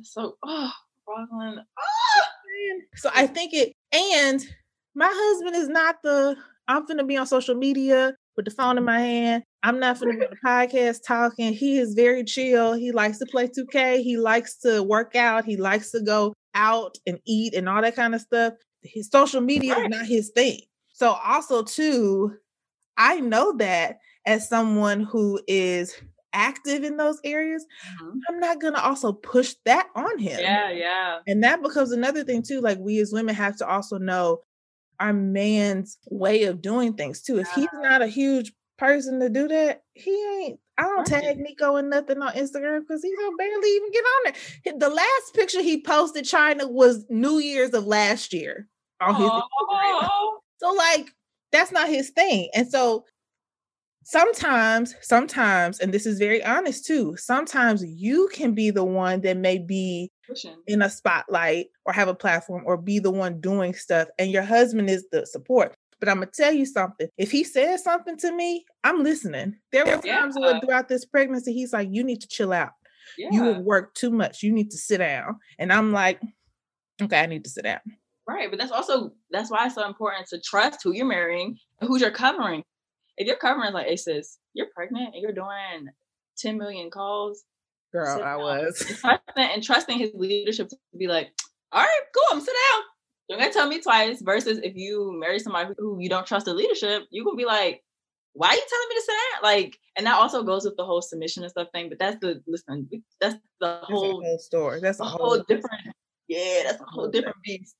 So oh Rosalind. Oh! So I think it and my husband is not the I'm gonna be on social media with the phone in my hand. I'm not gonna be on the podcast talking. He is very chill. He likes to play 2K. He likes to work out. He likes to go out and eat and all that kind of stuff. His social media right. is not his thing. So also too, I know that as someone who is active in those areas, mm-hmm. I'm not gonna also push that on him. Yeah, yeah. And that becomes another thing too. Like we as women have to also know our man's way of doing things too. If he's not a huge person to do that, he ain't. I don't tag Nico and nothing on Instagram because he don't barely even get on there. The last picture he posted Chynna was New Year's of last year on his oh. Instagram. So like that's not his thing. And so sometimes, sometimes, and this is very honest too, sometimes you can be the one that may be in a spotlight or have a platform or be the one doing stuff, and your husband is the support. But I'm gonna tell you something. If he says something to me, I'm listening. There were times yeah. where throughout this pregnancy, he's like, "You need to chill out. Yeah. You worked too much. You need to sit down." And I'm like, "Okay, I need to sit down." Right, but that's also that's why it's so important to trust who you're marrying, who you're covering if you're covering like, hey sis, you're pregnant and you're doing 10 million calls. Girl, I was. And trusting, his leadership to be like, all right, cool, I'm sit down. Don't gotta tell me twice. Versus if you marry somebody who you don't trust the leadership, you're gonna be like, why are you telling me to sit down? Like, and that also goes with the whole submission and stuff thing. But that's the listen, that's the whole, whole story. That's a whole, whole different. Yeah, that's a whole different beast.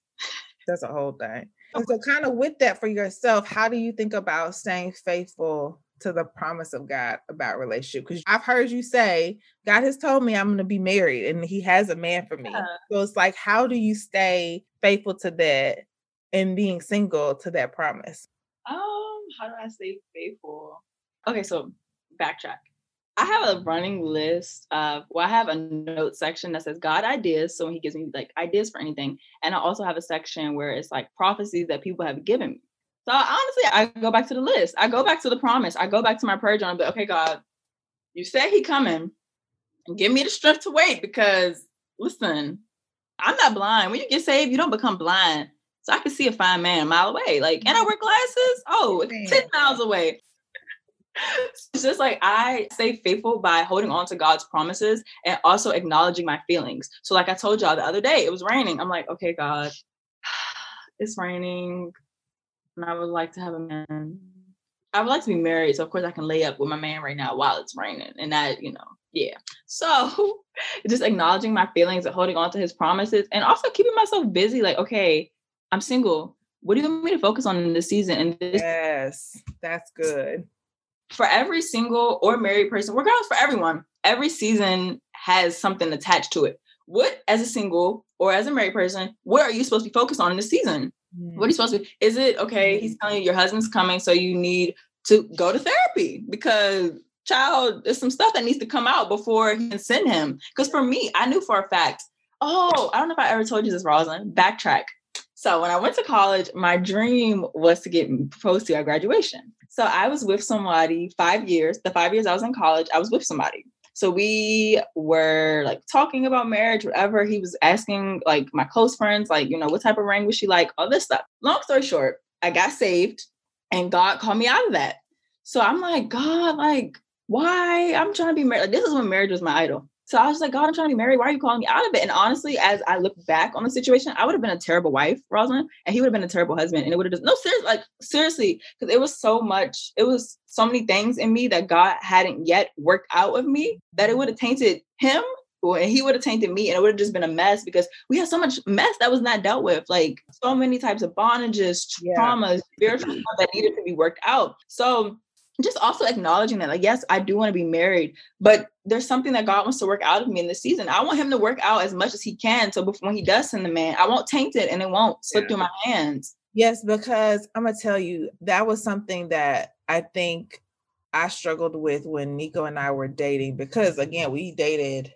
That's a whole thing. And so, kind of with that for yourself, how do you think about staying faithful to the promise of God about relationship? Because I've heard you say, God has told me I'm going to be married and he has a man for me. Yeah. So it's like, how do you stay faithful to that and being single to that promise? Um, how do I stay faithful? Okay, so backtrack. I have a running list of well, I have a note section that says God ideas. So he gives me like ideas for anything. And I also have a section where it's like prophecies that people have given me. So honestly, I go back to the list. I go back to the promise. I go back to my prayer journal, but okay, God, you said he coming give me the strength to wait because listen, I'm not blind. When you get saved, you don't become blind. So I can see a fine man a mile away. Like, and I wear glasses. Oh, 10 miles away it's just like I stay faithful by holding on to God's promises and also acknowledging my feelings. So, like I told y'all the other day, it was raining. I'm like, okay, God, it's raining, and I would like to have a man. I would like to be married, so of course I can lay up with my man right now while it's raining, and that you know, yeah. So, just acknowledging my feelings and holding on to His promises, and also keeping myself busy. Like, okay, I'm single. What do you want me to focus on in this season? And this- yes, that's good for every single or married person, we're regardless for everyone, every season has something attached to it. What, as a single or as a married person, what are you supposed to be focused on in this season? What are you supposed to be? Is it okay? Mm-hmm. He's telling you your husband's coming, so you need to go to therapy because child, there's some stuff that needs to come out before he can send him. Because for me, I knew for a fact, oh, I don't know if I ever told you this, Rosalind. Backtrack. So when I went to college, my dream was to get proposed to at graduation. So I was with somebody five years. The five years I was in college, I was with somebody. So we were like talking about marriage, whatever. He was asking like my close friends, like, you know, what type of ring was she like? All this stuff. Long story short, I got saved and God called me out of that. So I'm like, God, like, why? I'm trying to be married. Like, this is when marriage was my idol. So I was like, God, I'm trying to be married. Why are you calling me out of it? And honestly, as I look back on the situation, I would have been a terrible wife, Rosalind, and he would have been a terrible husband. And it would have just no seriously, like seriously, because it was so much, it was so many things in me that God hadn't yet worked out of me that it would have tainted him and he would have tainted me and it would have just been a mess because we had so much mess that was not dealt with like so many types of bondages traumas yeah. spiritual that needed to be worked out so just also acknowledging that, like, yes, I do want to be married, but there's something that God wants to work out of me in this season. I want Him to work out as much as He can. So before when He does send the man, I won't taint it and it won't slip yeah. through my hands. Yes, because I'm gonna tell you that was something that I think I struggled with when Nico and I were dating. Because again, we dated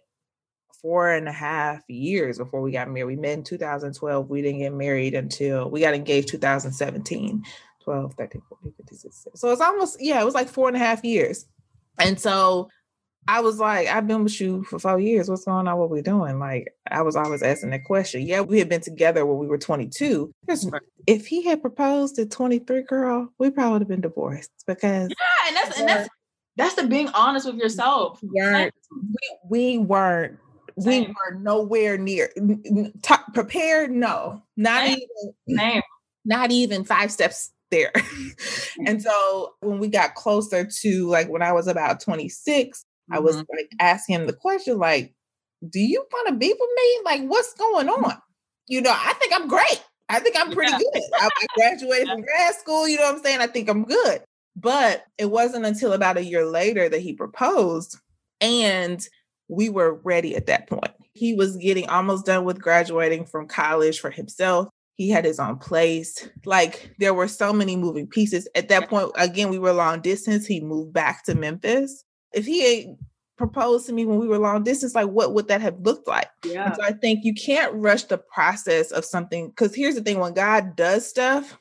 four and a half years before we got married. We met in 2012. We didn't get married until we got engaged 2017. 12, 13, 14, 15, 16. So it's almost, yeah, it was like four and a half years. And so I was like, I've been with you for four years. What's going on? What we doing? Like, I was always asking that question. Yeah, we had been together when we were 22. If he had proposed at 23, girl, we probably would have been divorced because yeah, and that's and that's that's the being honest with yourself. We weren't, we, we weren't Same. we were nowhere near prepared. No, not Same. even Same. not even five steps there. and so when we got closer to like when I was about 26, mm-hmm. I was mm-hmm. like asking him the question, like, do you want to be with me? Like, what's going mm-hmm. on? You know, I think I'm great. I think I'm pretty yeah. good. I, I graduated from grad school, you know what I'm saying? I think I'm good. But it wasn't until about a year later that he proposed. And we were ready at that point. He was getting almost done with graduating from college for himself he had his own place. Like there were so many moving pieces. At that point, again, we were long distance. He moved back to Memphis. If he had proposed to me when we were long distance, like what would that have looked like? Yeah. And so I think you can't rush the process of something because here's the thing when God does stuff,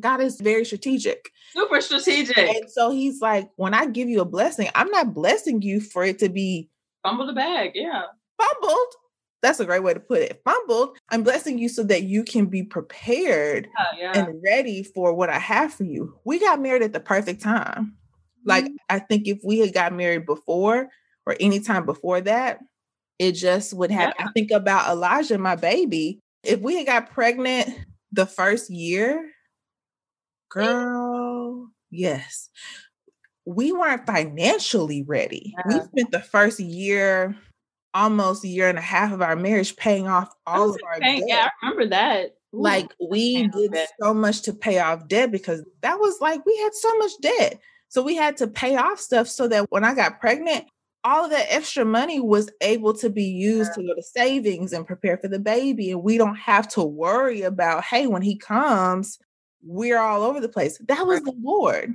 God is very strategic. Super strategic. And so he's like, when I give you a blessing, I'm not blessing you for it to be fumble the bag. Yeah. Fumbled that's a great way to put it. Fumbled, I'm blessing you so that you can be prepared yeah, yeah. and ready for what I have for you. We got married at the perfect time. Mm-hmm. Like, I think if we had got married before or any time before that, it just would have. Yeah. I think about Elijah, my baby. If we had got pregnant the first year, girl, yes. We weren't financially ready. We spent the first year almost a year and a half of our marriage paying off all of our paying, debt. Yeah, I remember that. Ooh, like we did so much to pay off debt because that was like we had so much debt. So we had to pay off stuff so that when I got pregnant, all of that extra money was able to be used yeah. to go to savings and prepare for the baby. And we don't have to worry about, hey, when he comes, we're all over the place. That was the Lord.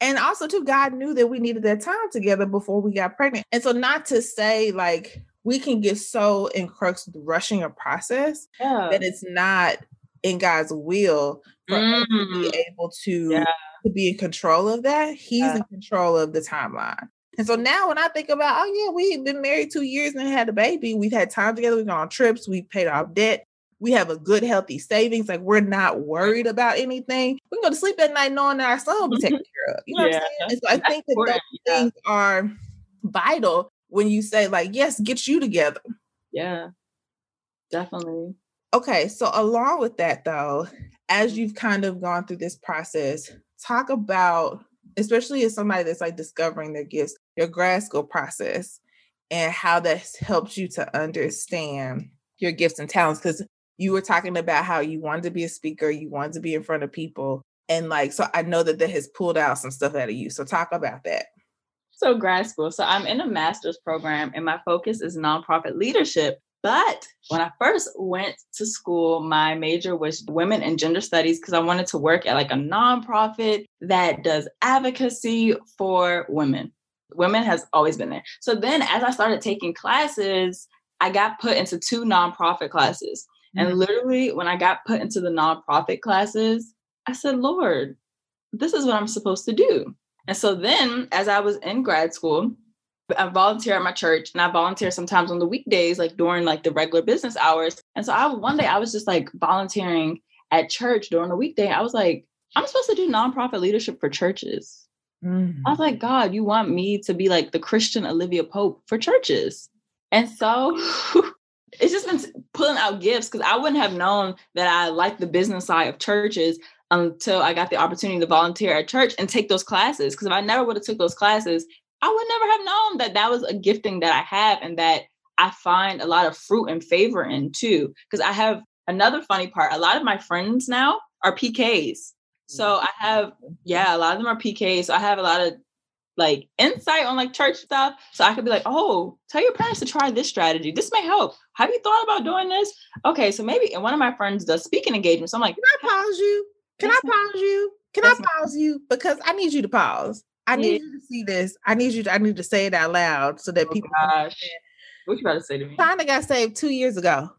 And also, too, God knew that we needed that time together before we got pregnant. And so, not to say like we can get so encroached with rushing a process yeah. that it's not in God's will for mm. us to be mm. able to, yeah. to be in control of that. He's yeah. in control of the timeline. And so now when I think about, oh yeah, we've been married two years and had a baby, we've had time together, we've gone on trips, we've paid off debt, we have a good, healthy savings. Like we're not worried about anything. We can go to sleep at night knowing that our son will be taken care of. You know yeah. what I'm saying? And so I think that those things are vital when you say like yes get you together. Yeah definitely. Okay so along with that though as you've kind of gone through this process talk about especially as somebody that's like discovering their gifts your grad school process and how that's helped you to understand your gifts and talents because you were talking about how you wanted to be a speaker you wanted to be in front of people and like so i know that that has pulled out some stuff out of you so talk about that so, grad school. So, I'm in a master's program and my focus is nonprofit leadership. But when I first went to school, my major was women and gender studies because I wanted to work at like a nonprofit that does advocacy for women. Women has always been there. So then as I started taking classes, I got put into two nonprofit classes. And mm-hmm. literally, when I got put into the nonprofit classes, I said, Lord, this is what I'm supposed to do. And so then, as I was in grad school, I volunteer at my church and I volunteer sometimes on the weekdays, like during like the regular business hours. And so I one day I was just like volunteering at church during the weekday. I was like, I'm supposed to do nonprofit leadership for churches. Mm-hmm. I was like, God, you want me to be like the Christian Olivia Pope for churches. And so it's just been pulling out gifts because I wouldn't have known that I like the business side of churches until I got the opportunity to volunteer at church and take those classes. Because if I never would have took those classes, I would never have known that that was a gifting that I have and that I find a lot of fruit and favor in too. Because I have another funny part. A lot of my friends now are PKs. So mm. I have, yeah, a lot of them are PKs. So I have a lot of like insight on like church stuff. So I could be like, oh, tell your parents to try this strategy. This may help. Have you thought about doing this? Okay, so maybe and one of my friends does speaking engagements. So I'm like, can I pause you? Can I pause you? Can I pause you? Because I need you to pause. I need you to see this. I need you to, I need to say it out loud so that oh people gosh. What you about to say to me? Chynna got saved two years ago.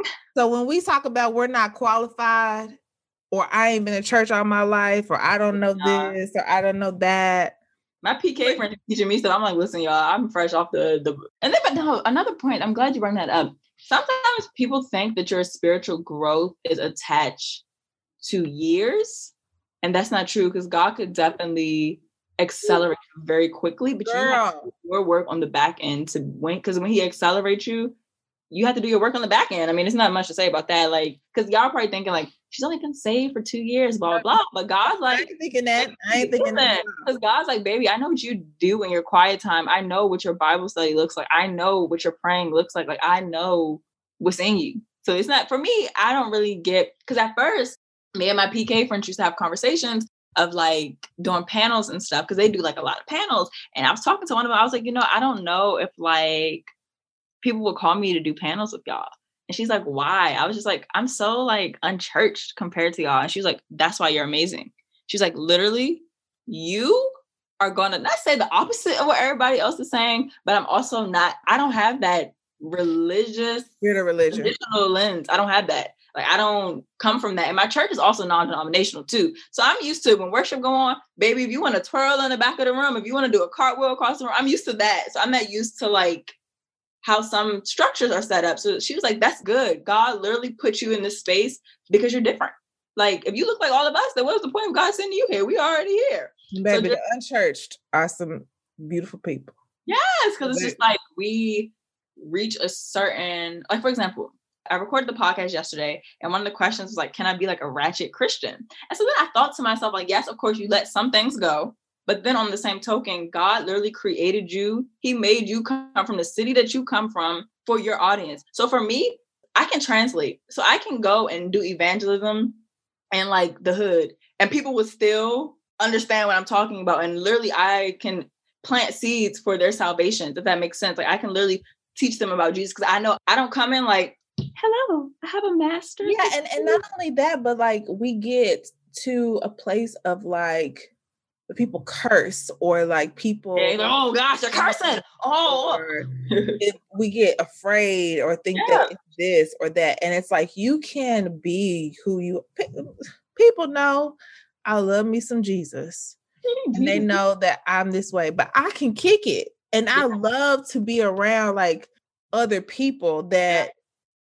so when we talk about we're not qualified, or I ain't been in church all my life, or I don't know this, or I don't know that. My PK friend is teaching me, so I'm like, listen, y'all, I'm fresh off the the and then but no, another point, I'm glad you brought that up. Sometimes people think that your spiritual growth is attached to years. And that's not true because God could definitely accelerate very quickly, but Girl. you have to do your work on the back end to win. Because when He accelerates you, you have to do your work on the back end. I mean, it's not much to say about that. Like, because y'all probably thinking like she's only been saved for two years, blah blah blah. But God's like, I ain't thinking that. I ain't thinking that because God's like, baby, I know what you do in your quiet time. I know what your Bible study looks like. I know what your praying looks like. Like, I know what's in you. So it's not for me. I don't really get because at first me and my PK friends used to have conversations of like doing panels and stuff because they do like a lot of panels. And I was talking to one of them, I was like, you know, I don't know if like people would call me to do panels with y'all. And she's like, why? I was just like, I'm so like unchurched compared to y'all. And she's like, that's why you're amazing. She's like, literally, you are gonna not say the opposite of what everybody else is saying, but I'm also not, I don't have that religious You're the religion. lens. I don't have that. Like I don't come from that. And my church is also non-denominational too. So I'm used to when worship go on, baby, if you want to twirl in the back of the room, if you want to do a cartwheel across the room, I'm used to that. So I'm not used to like how some structures are set up. So she was like, that's good. God literally put you in this space because you're different. Like if you look like all of us, then what was the point of God sending you here? We already here. Baby, so just, the unchurched are some beautiful people. Yes, because it's just like we reach a certain like for example I recorded the podcast yesterday, and one of the questions was like, "Can I be like a ratchet Christian?" And so then I thought to myself, like, yes, of course, you let some things go, but then on the same token, God literally created you. He made you come from the city that you come from for your audience. So for me, I can translate. So I can go and do evangelism and like the hood, and people would still understand what I'm talking about. And literally, I can plant seeds for their salvation, if that makes sense. Like I can literally teach them about Jesus because I know I don't come in like hello, I have a master. Yeah, and, and not only that, but like we get to a place of like people curse or like people oh gosh they're cursing oh we get afraid or think yeah. that it's this or that and it's like you can be who you people know i love me some jesus and they know that i'm this way but i can kick it and i love to be around like other people that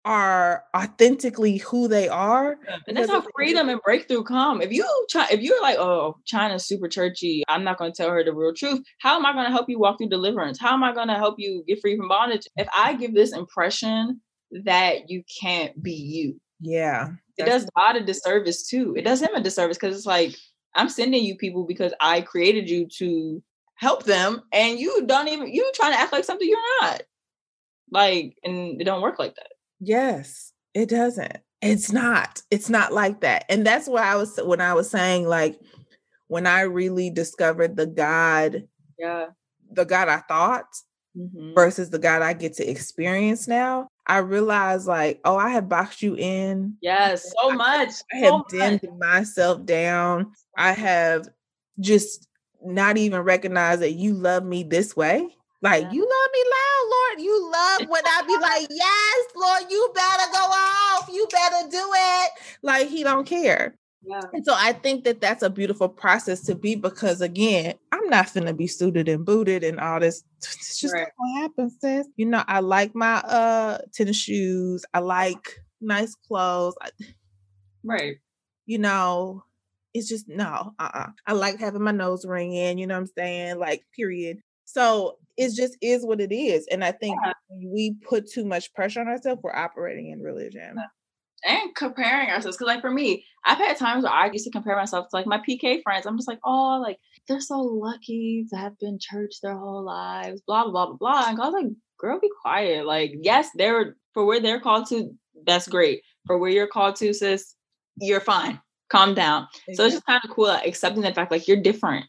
are authentically who they are. And that's how freedom and breakthrough come. If you try, if you're like, oh, Chynna's super churchy, I'm not going to tell her the real truth. How am I going to help you walk through deliverance? How am I going to help you get free from bondage? If I give this impression that you can't be you, yeah, it does God a disservice too. It does him a disservice because it's like I'm sending you people because I created you to help them, and you don't even you trying to act like something you're not. Like, and it don't work like that. Yes, it doesn't. It's not. It's not like that. And that's why I was when I was saying like when I really discovered the God, yeah, the God I thought mm-hmm. versus the God I get to experience now, I realized like, oh, I have boxed you in. Yes, so I, much. I have so dimmed much. myself down. I have just not even recognized that you love me this way. Like, yeah. you love me loud, Lord. You love when I be like, yes, Lord, you better go off. You better do it. Like, he don't care. Yeah. And so I think that that's a beautiful process to be because again, I'm not gonna be suited and booted and all this. It's just right. what happens, sis. You know, I like my uh tennis shoes. I like nice clothes. I, right. You know, it's just no. Uh-uh. I like having my nose ring in. You know what I'm saying? Like, period. So it just is what it is. And I think yeah. we put too much pressure on ourselves, we're operating in religion. And comparing ourselves. Cause like for me, I've had times where I used to compare myself to like my PK friends. I'm just like, oh, like they're so lucky to have been church their whole lives, blah, blah, blah, blah, blah. And I was like, girl, be quiet. Like, yes, they're for where they're called to, that's great. For where you're called to, sis, you're fine. Calm down. Exactly. So it's just kind of cool like, accepting the fact like you're different.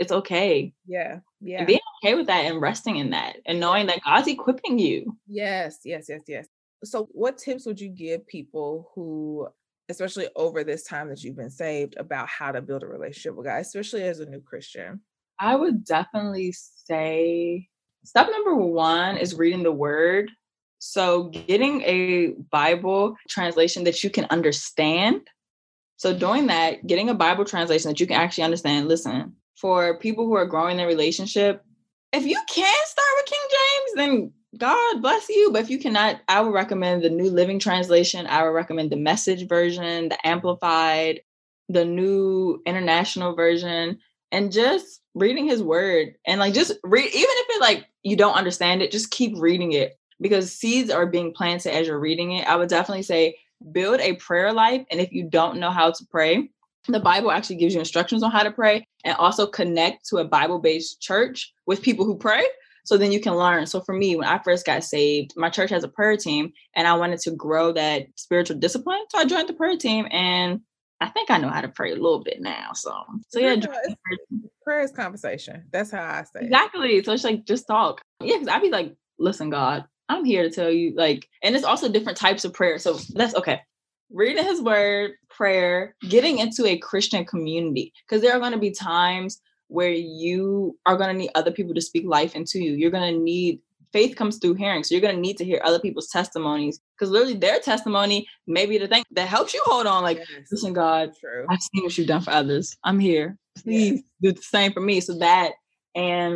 It's okay. Yeah. Yeah. And being okay with that and resting in that and knowing that God's equipping you. Yes, yes, yes, yes. So, what tips would you give people who, especially over this time that you've been saved, about how to build a relationship with God, especially as a new Christian? I would definitely say step number one is reading the word. So, getting a Bible translation that you can understand. So, doing that, getting a Bible translation that you can actually understand. Listen, for people who are growing their relationship, if you can start with King James, then God bless you. But if you cannot, I would recommend the New Living Translation. I would recommend the Message version, the Amplified, the New International Version, and just reading His Word and like just read. Even if it like you don't understand it, just keep reading it because seeds are being planted as you're reading it. I would definitely say build a prayer life, and if you don't know how to pray, the Bible actually gives you instructions on how to pray and also connect to a Bible based church with people who pray. So then you can learn. So for me, when I first got saved, my church has a prayer team and I wanted to grow that spiritual discipline. So I joined the prayer team and I think I know how to pray a little bit now. So, so yeah, prayer is conversation. That's how I say exactly. It. So it's like just talk. Yeah, because I'd be like, listen, God, I'm here to tell you, like, and it's also different types of prayer. So that's okay reading his word, prayer, getting into a Christian community. Because there are going to be times where you are going to need other people to speak life into you. You're going to need faith comes through hearing. So you're going to need to hear other people's testimonies because literally their testimony may be the thing that helps you hold on. Like, yes. listen, God, True. I've seen what you've done for others. I'm here. Please yes. do the same for me. So that, and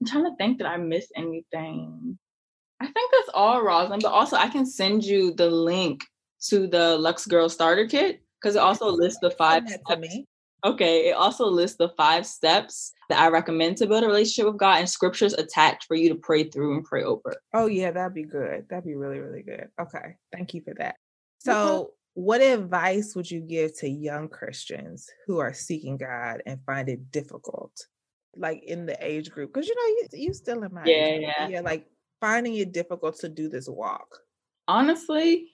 I'm trying to think that I missed anything. I think that's all, Rosalind. But also, I can send you the link to the Luxxe Girl Starter Kit because it also lists the five steps. Okay, it also lists the five steps that I recommend to build a relationship with God and scriptures attached for you to pray through and pray over. Oh yeah, that'd be good. That'd be really really good. Okay, thank you for that. So, what advice would you give to young Christians who are seeking God and find it difficult, like in the age group? Because you know you you still in my yeah age, yeah yeah like finding it difficult to do this walk. Honestly,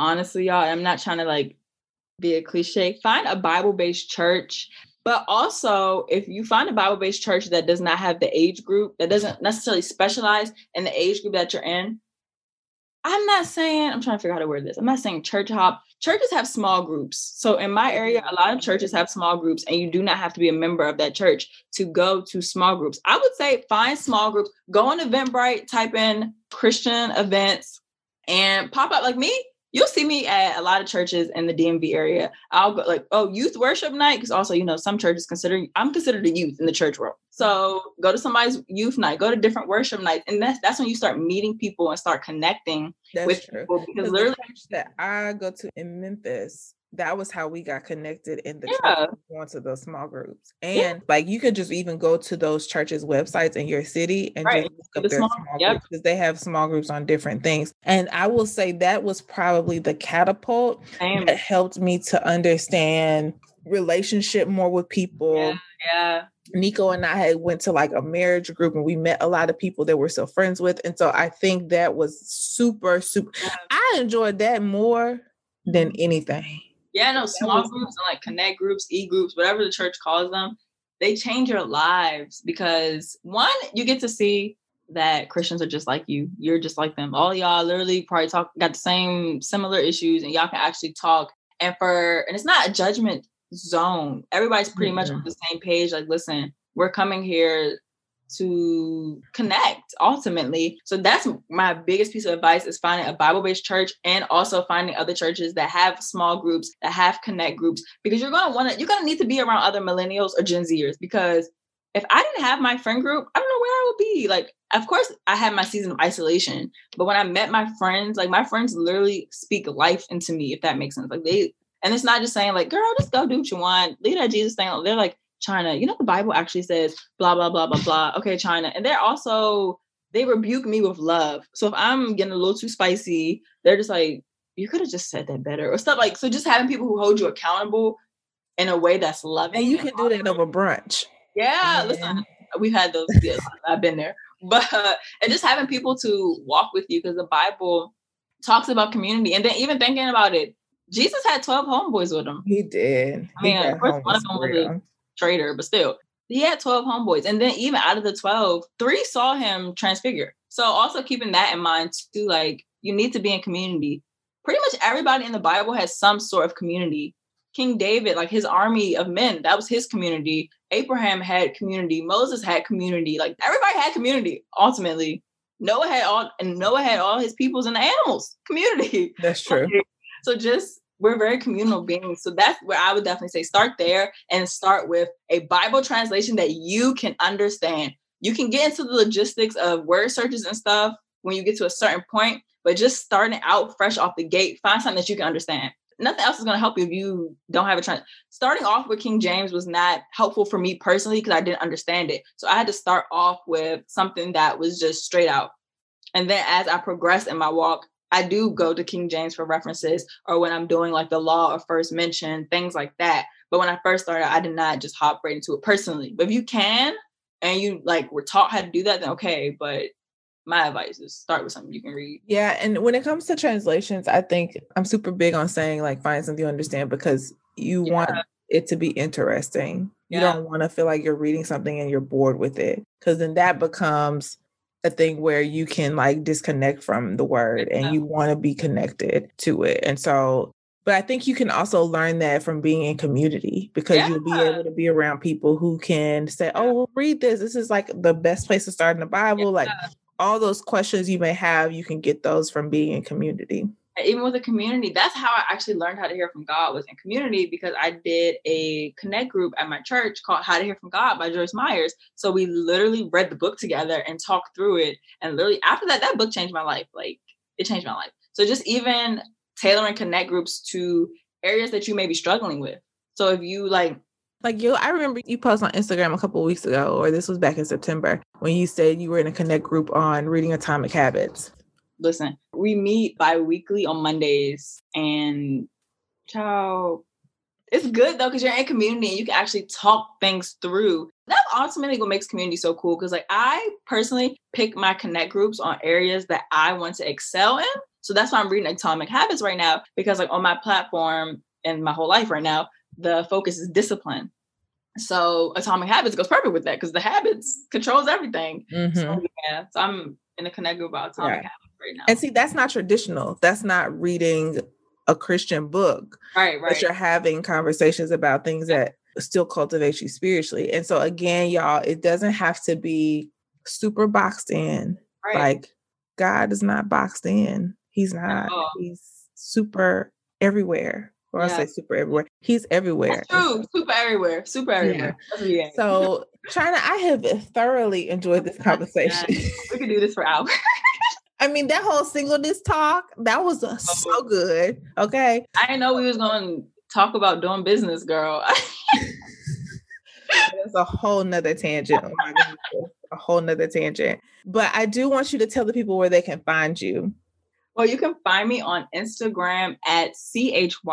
honestly, y'all, I'm not trying to like be a cliche. Find a Bible based church. But also, if you find a Bible based church that does not have the age group, that doesn't necessarily specialize in the age group that you're in, I'm not saying, I'm trying to figure out how to word this. I'm not saying church hop. Churches have small groups. So in my area, a lot of churches have small groups, and you do not have to be a member of that church to go to small groups. I would say find small groups, go on Eventbrite, type in Christian events, and pop up like me you'll see me at a lot of churches in the DMV area. I'll go like, oh, youth worship night, because also, you know, some churches consider I'm considered a youth in the church world. So go to somebody's youth night, go to different worship nights, and that's that's when you start meeting people and start connecting that's with true. people. Because literally, the church that I go to in Memphis, that was how we got connected in the yeah. church going to those small groups and yeah. like you could just even go to those churches websites in your city and right. just look up the their small, small yep. groups because they have small groups on different things and i will say that was probably the catapult that helped me to understand relationship more with people yeah, yeah. Nico and I had went to like a marriage group and we met a lot of people that we're still friends with. And so I think that was super, super I enjoyed that more than anything. Yeah, no, small groups and like connect groups, e groups, whatever the church calls them, they change your lives because one, you get to see that Christians are just like you. You're just like them. All y'all literally probably talk got the same similar issues and y'all can actually talk. And for and it's not a judgment zone. Everybody's pretty mm-hmm. much on the same page. Like, listen, we're coming here to connect ultimately. So that's my biggest piece of advice is finding a Bible-based church and also finding other churches that have small groups, that have connect groups, because you're gonna want to, you're gonna need to be around other millennials or Gen Zers because if I didn't have my friend group, I don't know where I would be. Like, of course, I had my season of isolation, but when I met my friends, like my friends literally speak life into me, if that makes sense. Like they, and it's not just saying like, girl, just go do what you want, leave that Jesus thing. They're like, Chynna, you know, the Bible actually says blah, blah, blah, blah, blah. Okay, Chynna. And they're also, they rebuke me with love. So if I'm getting a little too spicy, they're just like, you could have just said that better or stuff like, so just having people who hold you accountable in a way that's loving. And you can do that over brunch. Yeah, listen, we've had those. Yes, I've been there. But uh, and just having people to walk with you because the Bible talks about community, and then even thinking about it, Jesus had twelve homeboys with him. He did. I mean, of course, one of them was a traitor, but still, he had twelve homeboys, and then even out of the twelve, three saw him transfigure. So also keeping that in mind too, like you need to be in community. Pretty much everybody in the Bible has some sort of community King David, like his army of men, that was his community. Abraham had community. Moses had community. Like everybody had community ultimately. Noah had all and Noah had all his peoples and the animals community. That's true. so just we're very communal beings. So that's where I would definitely say start there and start with a Bible translation that you can understand. You can get into the logistics of word searches and stuff when you get to a certain point, but just starting out fresh off the gate, find something that you can understand nothing else is going to help you if you don't have a trend. Starting off with King James was not helpful for me personally because I didn't understand it. So I had to start off with something that was just straight out. And then as I progress in my walk, I do go to King James for references or when I'm doing like the law of first mention, things like that. But when I first started, I did not just hop right into it personally. But if you can and you like were taught how to do that, then okay. But my advice is start with something you can read. Yeah, and when it comes to translations, I think I'm super big on saying like find something you understand because you yeah. want it to be interesting. Yeah. You don't want to feel like you're reading something and you're bored with it because then that becomes a thing where you can like disconnect from the word yeah. and you want to be connected to it. And so but I think you can also learn that from being in community because yeah. you'll be able to be around people who can say, "Oh, well, read this. This is like the best place to start in the Bible." Yeah. Like all those questions you may have, you can get those from being in community. Even with the community, that's how I actually learned how to hear from God was in community because I did a connect group at my church called How to Hear from God by Joyce Myers. So we literally read the book together and talked through it. And literally after that, that book changed my life. Like it changed my life. So just even tailoring connect groups to areas that you may be struggling with. So if you like like you, I remember you posted on Instagram a couple weeks ago, or this was back in September, when you said you were in a connect group on reading Atomic Habits. Listen, we meet bi-weekly on Mondays and ciao. It's good though, because you're in community and you can actually talk things through. That's ultimately what makes community so cool. Cause like I personally pick my connect groups on areas that I want to excel in. So that's why I'm reading Atomic Habits right now, because like on my platform and my whole life right now, the focus is discipline. So atomic habits goes perfect with that because the habits controls everything. Mm-hmm. So, yeah, so I'm in a connect group about atomic habits right now. And see, that's not traditional. That's not reading a Christian book. Right, right. But you're having conversations about things that still cultivate you spiritually. And so again, y'all, it doesn't have to be super boxed in. Right. Like God is not boxed in. He's not. Oh. He's super everywhere or yeah. I say super everywhere. He's everywhere. That's true. Super everywhere. Super everywhere. Yeah. So, Chynna, I have thoroughly enjoyed this oh conversation. we could do this for hours. I mean, that whole singleness talk, that was uh, so good. Okay. I didn't know we was going to talk about doing business, girl. That's a whole nother tangent. Oh my. A whole nother tangent. But I do want you to tell the people where they can find you. Well, you can find me on Instagram at C-H-Y-N-N-A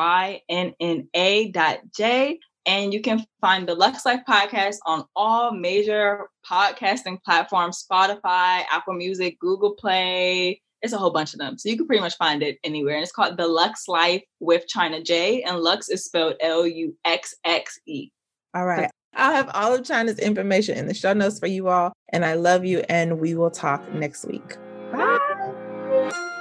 dot J. And you can find the Luxxe Life podcast on all major podcasting platforms Spotify, Apple Music, Google Play. It's a whole bunch of them. So you can pretty much find it anywhere. And it's called The Luxxe Life with Chynna J. And Luxxe is spelled L U X X E. All right. I'll have all of Chynna's information in the show notes for you all. And I love you. And we will talk next week. Bye.